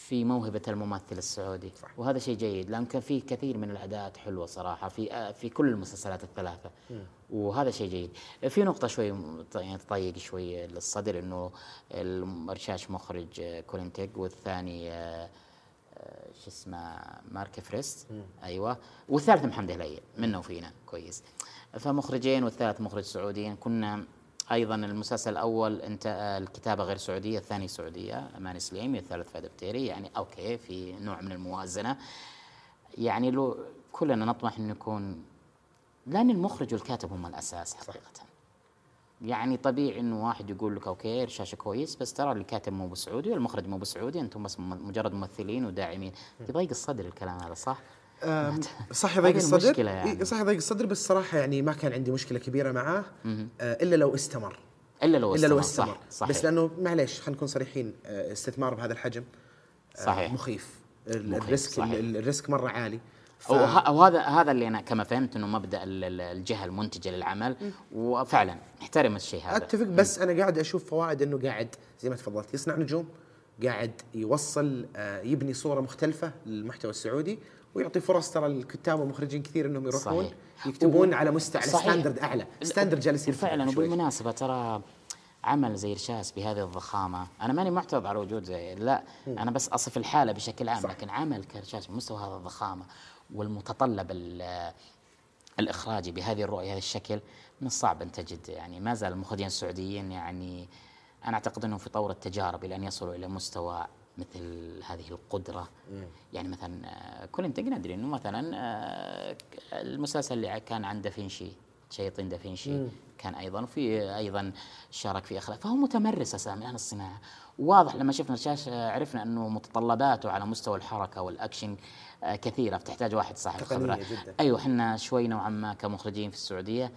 في موهبة الممثل السعودي صح. وهذا شيء جيد لأن كان في كثير من الأداءات حلوة صراحة في في كل المسلسلات الثلاثة وهذا شيء جيد. في نقطة شوي يعني تضيق شوي للصدر أنه الرشاش مخرج كولين تيج والثاني آه، شو اسمه مارك إيفرست أيوه. والثالث محمد هليل منا وفينا كويس. فمخرجين والثالث مخرج سعودي كنا أيضا المسلسل الأول أنت آه، الكتابة غير سعودية الثاني سعودية أمان سليمي الثالث فهد البتيري يعني okay في نوع من الموازنة. يعني لو كلنا نطمح إنه يكون لأن المخرج والكاتب هم الأساس حقيقه. يعني طبيعي إنه واحد يقول لك أوكي رشاشه كويس بس ترى الكاتب مو بسعودي والمخرج مو بسعودي أنتم بس مجرد ممثلين وداعمين. يضيق الصدر الكلام هذا صح؟ صح يضيق الصدر. يعني. صح يضيق الصدر بس صراحة يعني ما كان عندي مشكلة كبيرة معاه. آه، إلا لو استمر. إلا لو إلا لو استمر استمر. صح صحيح. بس لأنه معليش خلينا نكون صريحين آه، استثمار بهذا الحجم آه، صحيح. مخيف. ال- مخيف، ال risk صحيح. ال risk مرة عالي. ف- وه- وهذا هذا اللي أنا كما فهمت إنه مبدأ ال- ال- الجهة المنتجة للعمل. وفعلا نحترم الشيء هذا. أتفق بس أنا قاعد أشوف فوائد إنه قاعد زي ما تفضلت يصنع نجوم قاعد يوصل يبني صورة مختلفة للمحتوى السعودي. ويعطي فرص ترى الكتاب والمخرجين كثير إنهم يروحون صحيح. يكتبون و- على مستوى على. standard أعلى standard جالس يرتفع فعلا. وبالمناسبة ترى عمل زي رشاس بهذه الضخامة أنا ماني معترض على وجود زي لا أنا بس أصف الحالة بشكل عام صح. لكن عمل كرشاس بمستوى هذا الضخامة والمتطلب ال- الإخراجي بهذه الرؤية هذا الشكل من الصعب أن تجد يعني ما زال المخرجين السعوديين يعني أنا أعتقد إنهم في طور التجارب إلى أن يصلوا إلى مستوى مثل هذه القدرة. يعني مثلا آه، كل انت ندري إنه مثلا آه، المسلسل اللي كان عن دافنشي شياطين دافنشي كان أيضا وفي أيضا شارك في أخلاق. فهو متمرس أساسا من أهل الصناعة. واضح لما شفنا الشاشه عرفنا إنه متطلباته على مستوى الحركة والأكشن آه، كثيرة. فتحتاج واحد صاحب خبرة. جداً. أيوه إحنا شوي نوعا ما كمخرجين في السعودية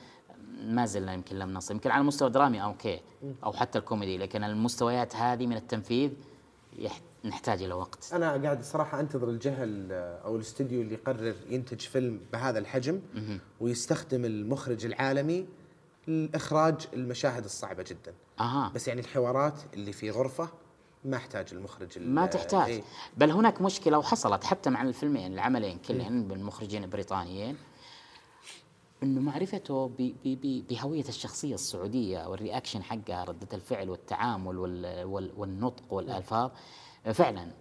ما زلنا يمكن لم نصل. يمكن على المستوى الدرامي okay. أو حتى الكوميدي. لكن المستويات هذه من التنفيذ يح- نحتاج إلى وقت. أنا قاعد الصراحه أنتظر الجهه ال- أو الاستوديو اللي يقرر ينتج فيلم بهذا الحجم ويستخدم المخرج العالمي لإخراج المشاهد الصعبة جدا. أها. بس يعني الحوارات اللي في غرفة ما أحتاج المخرج ال- ما تحتاج. إيه. بل هناك مشكلة وحصلت حتى مع الفيلمين العملين كلهن بالمخرجين البريطانيين إنه معرفته ب- ب- ب- بهوية الشخصية السعودية وال reaction حقها ردة الفعل والتعامل وال- وال- والنطق والألفاظ. فعلا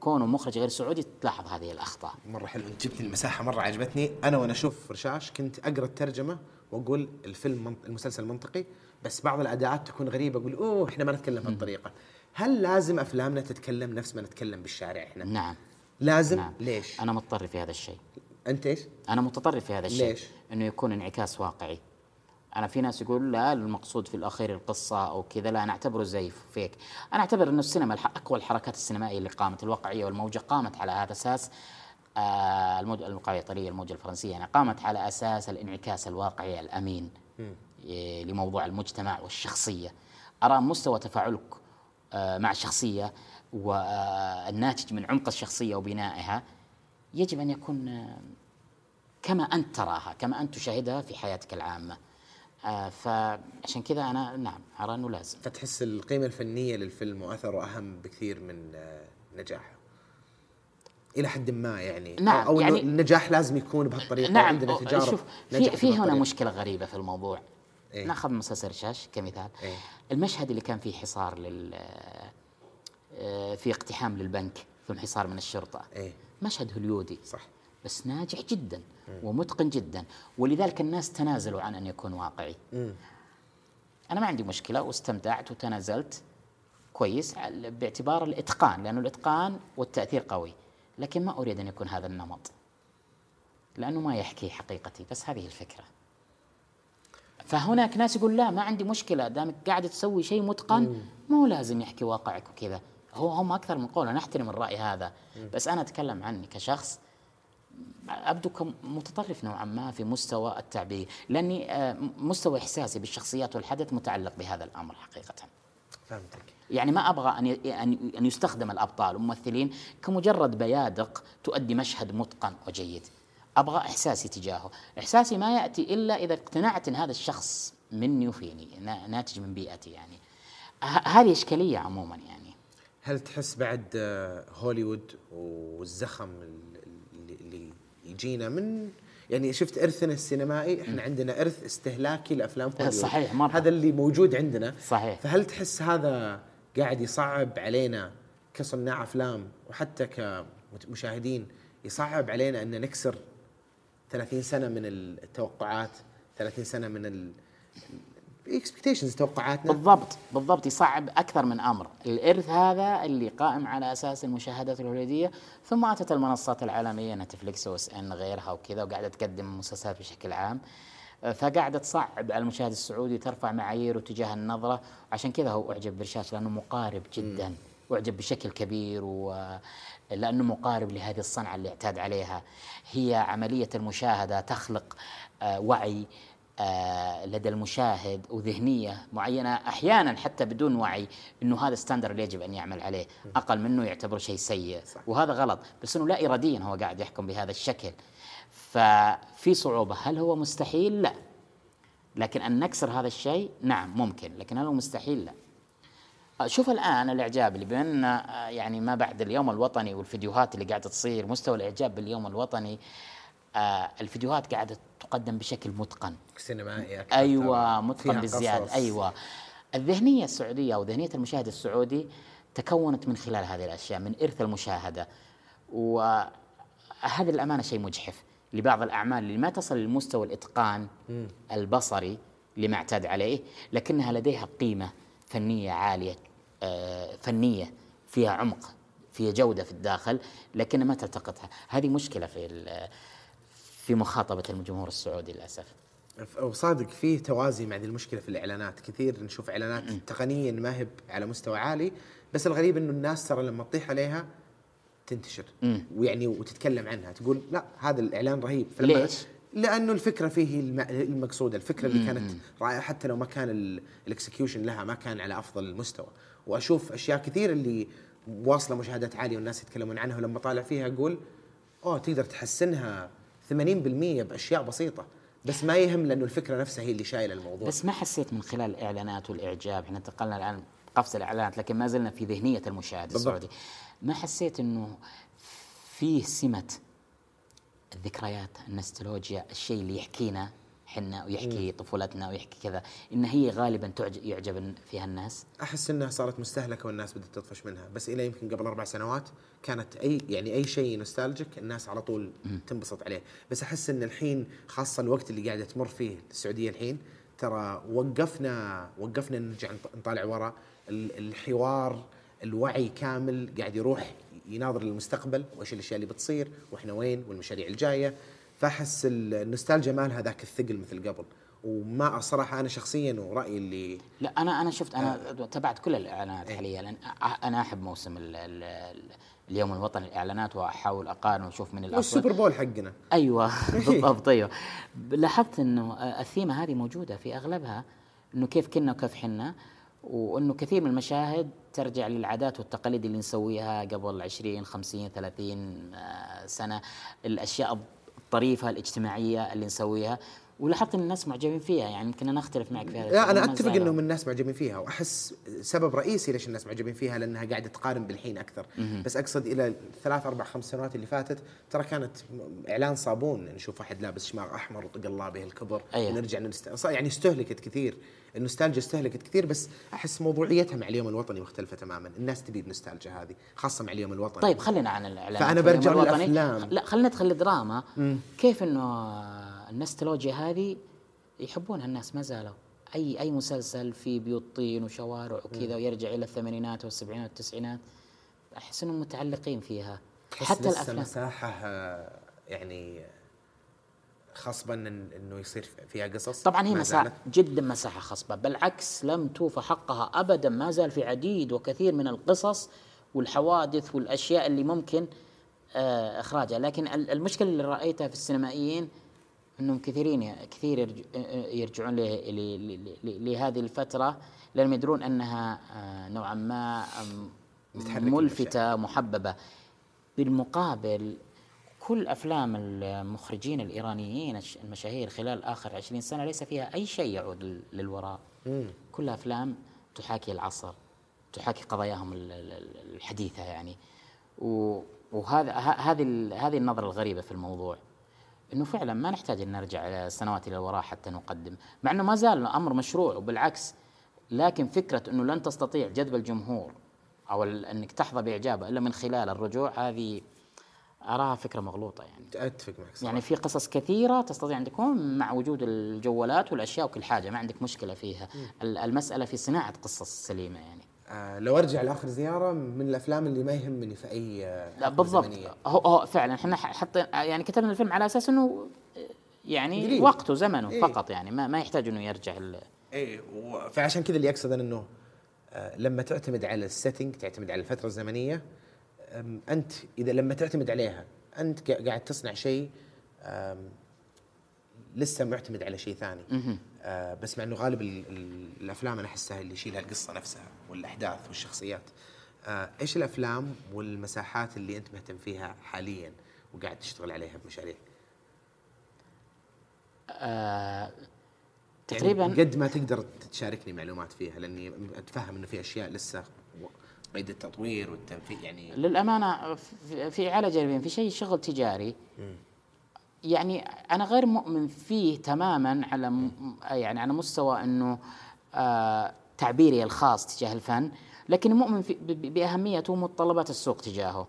كونه مخرج غير سعودي تلاحظ هذه الأخطاء. مرة حلو انت جبت المساحة مرة عجبتني. أنا وأنا أشوف رشاش كنت أقرأ الترجمة وأقول الفيلم منط... المسلسل منطقي بس بعض الأداءات تكون غريبة أقول أوه إحنا ما نتكلم بهالطريقه هل لازم أفلامنا تتكلم نفس ما نتكلم بالشارع إحنا؟ نعم. لازم؟ نعم. ليش؟ أنا مضطر في هذا الشيء. أنت إيش؟ أنا متطرف في هذا الشيء. ليش؟ إنه يكون انعكاس واقعي. أنا في ناس يقول لا المقصود في الأخير القصة أو كذا لا أنا أعتبره زيف فيك. أنا أعتبر إنه السينما أقوى الحركات السينمائية اللي قامت الواقعية والموجة قامت على هذا أساس آه الموجة الواقعيه الايطاليه الموجة الفرنسية يعني قامت على أساس الانعكاس الواقعي الأمين إيه، لموضوع المجتمع والشخصية. أرى مستوى تفاعلك آه مع الشخصيه والناتج من عمق الشخصية وبنائها يجب أن يكون آه، كما أنت تراها كما أنت تشاهدها في حياتك العامة. آه فعشان كذا أنا نعم أرى أنه لازم. فتحس القيمة الفنية للفيلم وأثره أهم بكثير من آه، نجاحه؟ إلى حد ما يعني. نعم، أو يعني- النجاح لازم يكون بهالطريقة نعم عندنا تجارب شوف في في هنا. مشكلة غريبة في الموضوع. إيه؟ ناخذ مسلسل رشاش كمثال. إيه؟ المشهد اللي كان فيه حصار لل آه، في اقتحام للبنك ثم حصار من الشرطة. إيه. مشهد هوليودي. صح. بس ناجح جدا ومتقن جدا. ولذلك الناس تنازلوا عن أن يكون واقعي. أنا ما عندي مشكلة واستمتعت وتنازلت كويس باعتبار الإتقان لأنه الإتقان والتأثير قوي. لكن ما أريد أن يكون هذا النمط لأنه ما يحكي حقيقتي. بس هذه الفكرة. فهناك ناس يقول لا ما عندي مشكلة. دامك قاعد تسوي شيء متقن مو لازم يحكي واقعك وكذا. هو هم أكثر من قول أنا أحترم الرأي هذا. بس أنا أتكلم عني كشخص أبدو كمتطرف نوعا ما في مستوى التعبير لأني آه، مستوى إحساسي بالشخصيات والحدث متعلق بهذا الأمر حقيقه. فهمتك. يعني ما أبغى أن أن يستخدم الأبطال والممثلين كمجرد بيادق تؤدي مشهد متقن وجيد. أبغى إحساسي تجاهه. إحساسي ما يأتي إلا إذا اقتنعت إن هذا الشخص مني وفيني نا- ناتج من بيئتي يعني. هذه إشكالية عموما يعني. هل تحس بعد آه، هوليوود والزخم يجينا من يعني شفت إرثنا السينمائي إحنا عندنا إرث استهلاكي لأفلام هوليوود صحيح، مرة. هذا اللي موجود عندنا صحيح. فهل تحس هذا قاعد يصعب علينا كصناع أفلام وحتى كمشاهدين يصعب علينا إن نكسر 30 سنة من التوقعات 30 سنة من expectations توقعاتنا. بالضبط بالضبط يصعب أكثر من أمر. الإرث هذا اللي قائم على أساس المشاهدات الهوليوديه ثم أتت المنصات العالمية نتفليكس و OSN وغيرها وكذا وقاعدة تقدم مسلسلات بشكل عام. فقاعده تصعب على المشاهد السعودي ترفع معاييره تجاه النظرة. عشان كذا هو أعجب برشاش لأنه مقارب جدا وأعجب بشكل كبير و لأنه مقارب لهذه الصنعة اللي اعتاد عليها. هي عملية المشاهدة تخلق آه، وعي لدى المشاهد وذهنية معينة أحيانا حتى بدون وعي إنه هذا ستاندر اللي يجب أن يعمل عليه. أقل منه يعتبره شيء سيء. وهذا غلط. بس إنه لا إراديا هو قاعد يحكم بهذا الشكل. ففي صعوبة. هل هو مستحيل؟ لا. لكن أن نكسر هذا الشيء؟ نعم ممكن. لكن هل هو مستحيل؟ لا. آه، شوف الآن الاعجاب اللي بين آه، يعني ما بعد اليوم الوطني والفيديوهات اللي قاعدة تصير مستوى الإعجاب باليوم الوطني آه، الفيديوهات قاعدة تقدم بشكل متقن. سينمائي أكثر أيوه. متقن بالزياده. أيوه. الذهنية السعودية أو ذهنيه المشاهد السعودي تكونت من خلال هذه الأشياء من إرث المشاهدة. وهذا الأمانة شيء مجحف لبعض الأعمال اللي ما تصل لمستوى الإتقان البصري اللي اعتاد عليه لكنها لديها قيمة فنية عالية آه، فنية فيها عمق فيها جودة في الداخل لكنها ما تلتقطها. هذه مشكلة في ال- في مخاطبة الجمهور السعودي للأسف. وصادق فيه توازي مع ذي المشكلة في الإعلانات. كثير نشوف إعلانات تقنيا ما هي على مستوى عالي بس الغريب إنه الناس ترى لما تطيح عليها تنتشر. ويعني وتتكلم عنها تقول لا هذا الإعلان رهيب. فلما ليش؟ لأنه الفكرة فيه الم- المقصودة الفكرة اللي كانت رائعة. حتى لو ما كان الإكسكيوشن لها ما كان على أفضل المستوى. وأشوف أشياء كثير اللي واصلة مشاهدات عالية والناس يتكلمون عنها ولما طالع فيها أقول أوه تقدر تحسنها 80% بأشياء بسيطة بس ما يهم لأنه الفكرة نفسها هي اللي شايلة الموضوع. بس ما حسيت من خلال الاعلانات والإعجاب إحنا انتقلنا الآن قفز الإعلانات لكن ما زلنا في ذهنية المشاهد. السعودي. ما حسيت إنه فيه سمة الذكريات النستولوجيا الشيء اللي يحكينا؟ حنا ويحكي طفولتنا ويحكي كذا. إن هي غالبا يعجب فيها الناس. أحس إنها صارت مستهلكة والناس بدات تطفش منها. بس إلى يمكن قبل أربع سنوات كانت اي يعني أي شيء نوستالجيك الناس على طول تنبسط عليه. بس أحس إن الحين خاصة الوقت اللي قاعدة تمر فيه السعودية الحين ترى وقفنا وقفنا نرجع نط- نطالع ورا ال- الحوار الوعي كامل قاعد يروح يناظر للمستقبل وإيش الأشياء اللي بتصير وإحنا وين والمشاريع الجاية. فاحس ال- النوستالجيا ما لها ذاك الثقل مثل قبل. وما صراحة أنا شخصيا ورأيي اللي لا أنا أنا شفت أنا تابعت كل الإعلانات إيه. حاليا. لأن أنا أحب موسم ال ال اليوم الوطني الاعلانات وأحاول أقارن وأشوف من الأفضل. والسوبر بول حقنا. أيوه بالضبط أيوه. لاحظت إنه الثيمة هذه موجودة في أغلبها إنه كيف كنا وكيف حنا وإنه كثير من المشاهد ترجع للعادات والتقاليد اللي نسويها قبل 20 50 30 آه، سنة. الأشياء الطريفة الاجتماعية اللي نسويها ولاحظت إن الناس معجبين فيها يعني يمكن أنا أختلف معك في هذا لا أنا أتفق. إنهم الناس معجبين فيها وأحس سبب رئيسي ليش الناس معجبين فيها لأنها قاعدة تقارن بالحين أكثر بس أقصد إلى ثلاث أربع خمس سنوات اللي فاتت ترى كانت إعلان صابون نشوف واحد لابس شماغ أحمر وطق الله به الكبر أيوة. ونرجع نست... يعني استهلكت كثير النوستالجيا استهلكت كثير بس أحس موضوعيتها مع اليوم الوطني مختلفة تماما. الناس تبي النوستالجيا هذه خاصة مع اليوم الوطني. طيب خلينا عن في اليوم برجع. للأفلام. لا خلينا ندخل الدراما كيف إنه النستولوجيا هذه يحبونها الناس؟ ما زالوا. أي أي مسلسل فيه بيوت طين وشوارع وكذا ويرجع إلى الثمانينات والسبعينات والتسعينات أحس إنهم متعلقين فيها. حتى الأفلام. مساحة آه، يعني خصبا إنه يصير فيها قصص؟ طبعا هي مساحة. جدا مساحة خصبه بالعكس لم توفى حقها ابدا ما زال في عديد وكثير من القصص والحوادث والأشياء اللي ممكن آه، إخراجها. لكن ال- المشكلة اللي رأيتها في السينمائيين إنهم كثيرين كثير آه، يرجعون لهذه الفترة لأنهم يدرون أنها آه، نوعا ما ملفتة محببة. بالمقابل كل أفلام المخرجين الإيرانيين الش- المشاهير خلال آخر عشرين سنة ليس فيها أي شيء يعود لل- للوراء. كلها أفلام تحاكي العصر تحاكي قضاياهم ال- ال- الحديثة يعني. وهذا هذه هذه النظرة الغريبة في الموضوع. إنه فعلا ما نحتاج إن نرجع سنوات إلى الوراء حتى نقدم. مع إنه ما زال أمر مشروع وبالعكس لكن فكرة إنه لن تستطيع جذب الجمهور أو إنك تحظى بإعجابه إلا من خلال الرجوع هذه أراها فكرة مغلوطة يعني أتفق معك صراحة. يعني في قصص كثيرة تستطيع ان تكون مع وجود الجوالات والأشياء وكل حاجة ما عندك مشكلة فيها ال- المسألة في صناعة قصص سليمة يعني آه لو أرجع لآخر زيارة من الأفلام اللي ما يهمني في أي آه، لا بالضبط زمنية. هو, هو فعلا إحنا حط يعني كتبنا الفيلم على أساس إنه يعني قريب. وقته زمنه إيه. فقط يعني ما, ما يحتاج إنه يرجع ال- اي و- فعشان كذا اللي اقصد إنه آه لما تعتمد على السيتنج تعتمد على الفترة الزمنية أنت إذا لما تعتمد عليها أنت قا- قاعد تصنع شيء لسه معتمد على شيء ثاني. آه بس مع إنه غالب ال ال الأفلام أنا أحسها اللي يشيلها القصة نفسها والأحداث والشخصيات. آه إيش الأفلام والمساحات اللي أنت مهتم فيها حاليا وقاعد تشتغل عليها بمشاريع؟ آه يعني تقريبا قد ما تقدر تشاركني معلومات فيها لأني أتفهم إنه في أشياء لسه قيد التطوير والتنفيذ يعني للأمانة في- اعاله جانبيه في شيء شغل تجاري. يعني أنا غير مؤمن فيه تماما على م- يعني على مستوى إنه آه تعبيري الخاص تجاه الفن لكن مؤمن في ب- ب- بأهميته ومتطلبات السوق تجاهه.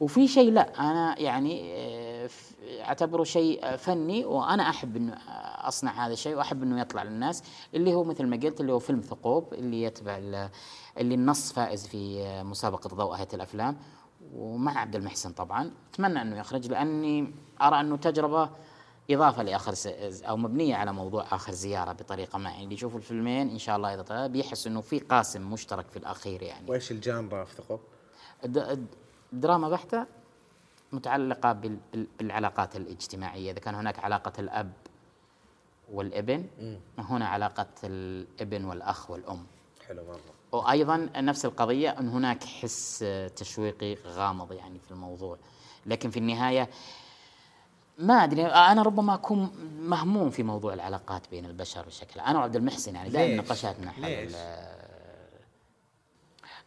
وفي شيء لا أنا يعني آه، أعتبره شيء فني وأنا أحب إنه أصنع هذا الشيء وأحب إنه يطلع للناس اللي هو مثل ما قلت اللي هو فيلم ثقوب اللي يتبع ال- اللي النص فائز في مسابقة ضوء هيئة الأفلام ومع عبد المحسن طبعا. أتمنى أنه يخرج لأني أرى أنه تجربة إضافة لآخر س... أو مبنية على موضوع آخر زيارة بطريقة ما. يعني اللي يشوف الفيلمين إن شاء الله طلع بيحس أنه في قاسم مشترك في الأخير يعني. وإيش الجانرا في ثقوب؟ د- دراما بحتة متعلقة بال- بال- بالعلاقات الاجتماعية. إذا كان هناك علاقة الأب والابن هنا علاقة الابن والأخ والأم. حلو مرة. وأيضا نفس القضية أن هناك حس تشويقي غامض يعني في الموضوع. لكن في النهاية ما أدري أنا ربما أكون مهموم في موضوع العلاقات بين البشر بشكل أنا وعبد المحسن يعني دائما؟ نقاشاتنا حول؟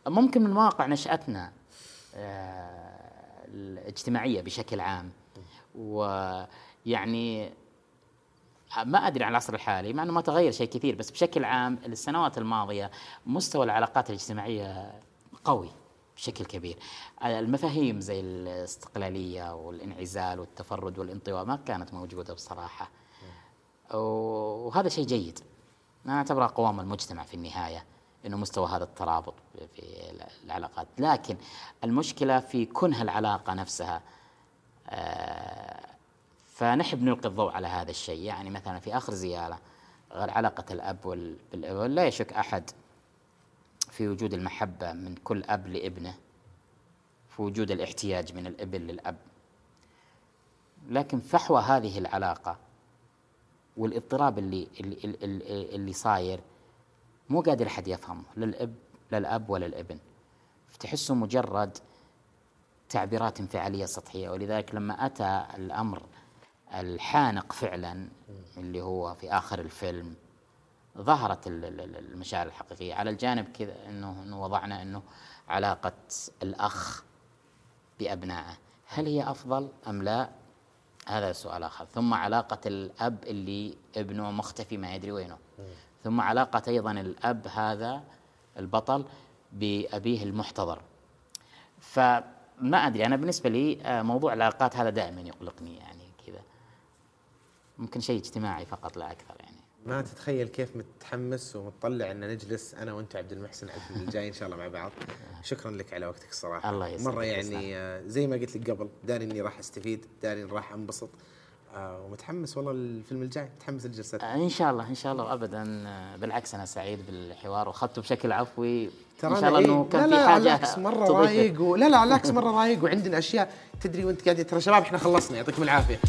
ممكن من واقع نشأتنا آه، الاجتماعية بشكل عام. ويعني ما أدري عن العصر الحالي مع إنه ما تغير شيء كثير بس بشكل عام السنوات الماضية مستوى العلاقات الاجتماعية قوي بشكل كبير. المفاهيم زي الاستقلالية والانعزال والتفرد والانطواء ما كانت موجودة بصراحة. وهذا شيء جيد. أنا اعتبرها قوام المجتمع في النهاية إنه مستوى هذا الترابط في العلاقات. لكن المشكلة في كنه العلاقة نفسها آه، فنحب نلقي الضوء على هذا الشيء. يعني مثلا في آخر زيارة علاقة الأب وال- بالابن لا يشك أحد في وجود المحبة من كل أب لابنه في وجود الاحتياج من الابن للأب. لكن فحوى هذه العلاقة والاضطراب اللي اللي اللي, اللي صاير مو قادر أحد يفهمه للأب للأب ولا الإبن. تحسه مجرد تعبيرات انفعالية سطحية. ولذلك لما أتى الأمر الحانق فعلا اللي هو في آخر الفيلم. ظهرت ال- ال- ال- المشاعر الحقيقية. على الجانب كذا أنه إنه وضعنا أنه علاقة الأخ بأبنائه. هل هي أفضل أم لا؟ هذا سؤال آخر. ثم علاقة الأب اللي ابنه مختفي ما يدري وينه. ثم علاقة أيضا الأب هذا البطل بأبيه المحتضر. فما أدري أنا بالنسبة لي آه، موضوع العلاقات هذا دائما يقلقني. يعني ممكن شيء اجتماعي فقط لا أكثر يعني ما تتخيل كيف متحمس ومتطلع ان نجلس أنا وأنت عبد المحسن الفيلم الجاي إن شاء الله مع بعض شكرا لك على وقتك الصراحة الله يسعدك، مرة. يعني آه، زي ما قلت لك قبل داري إني راح أستفيد داري إني راح أنبسط آه، ومتحمس والله الفيلم الجاي متحمس الجلسات آه، إن شاء الله إن شاء الله وابدا آه، بالعكس أنا سعيد بالحوار وأخذته بشكل عفوي إن ترى شاء الله أنا إنه إيه؟ كان لا في لا حاجة بالعكس مرة. رايق و... لا لا بالعكس مرة رايق وعندنا أشياء تدري وأنت قاعد ترى شباب إحنا خلصنا يعطيكم العافية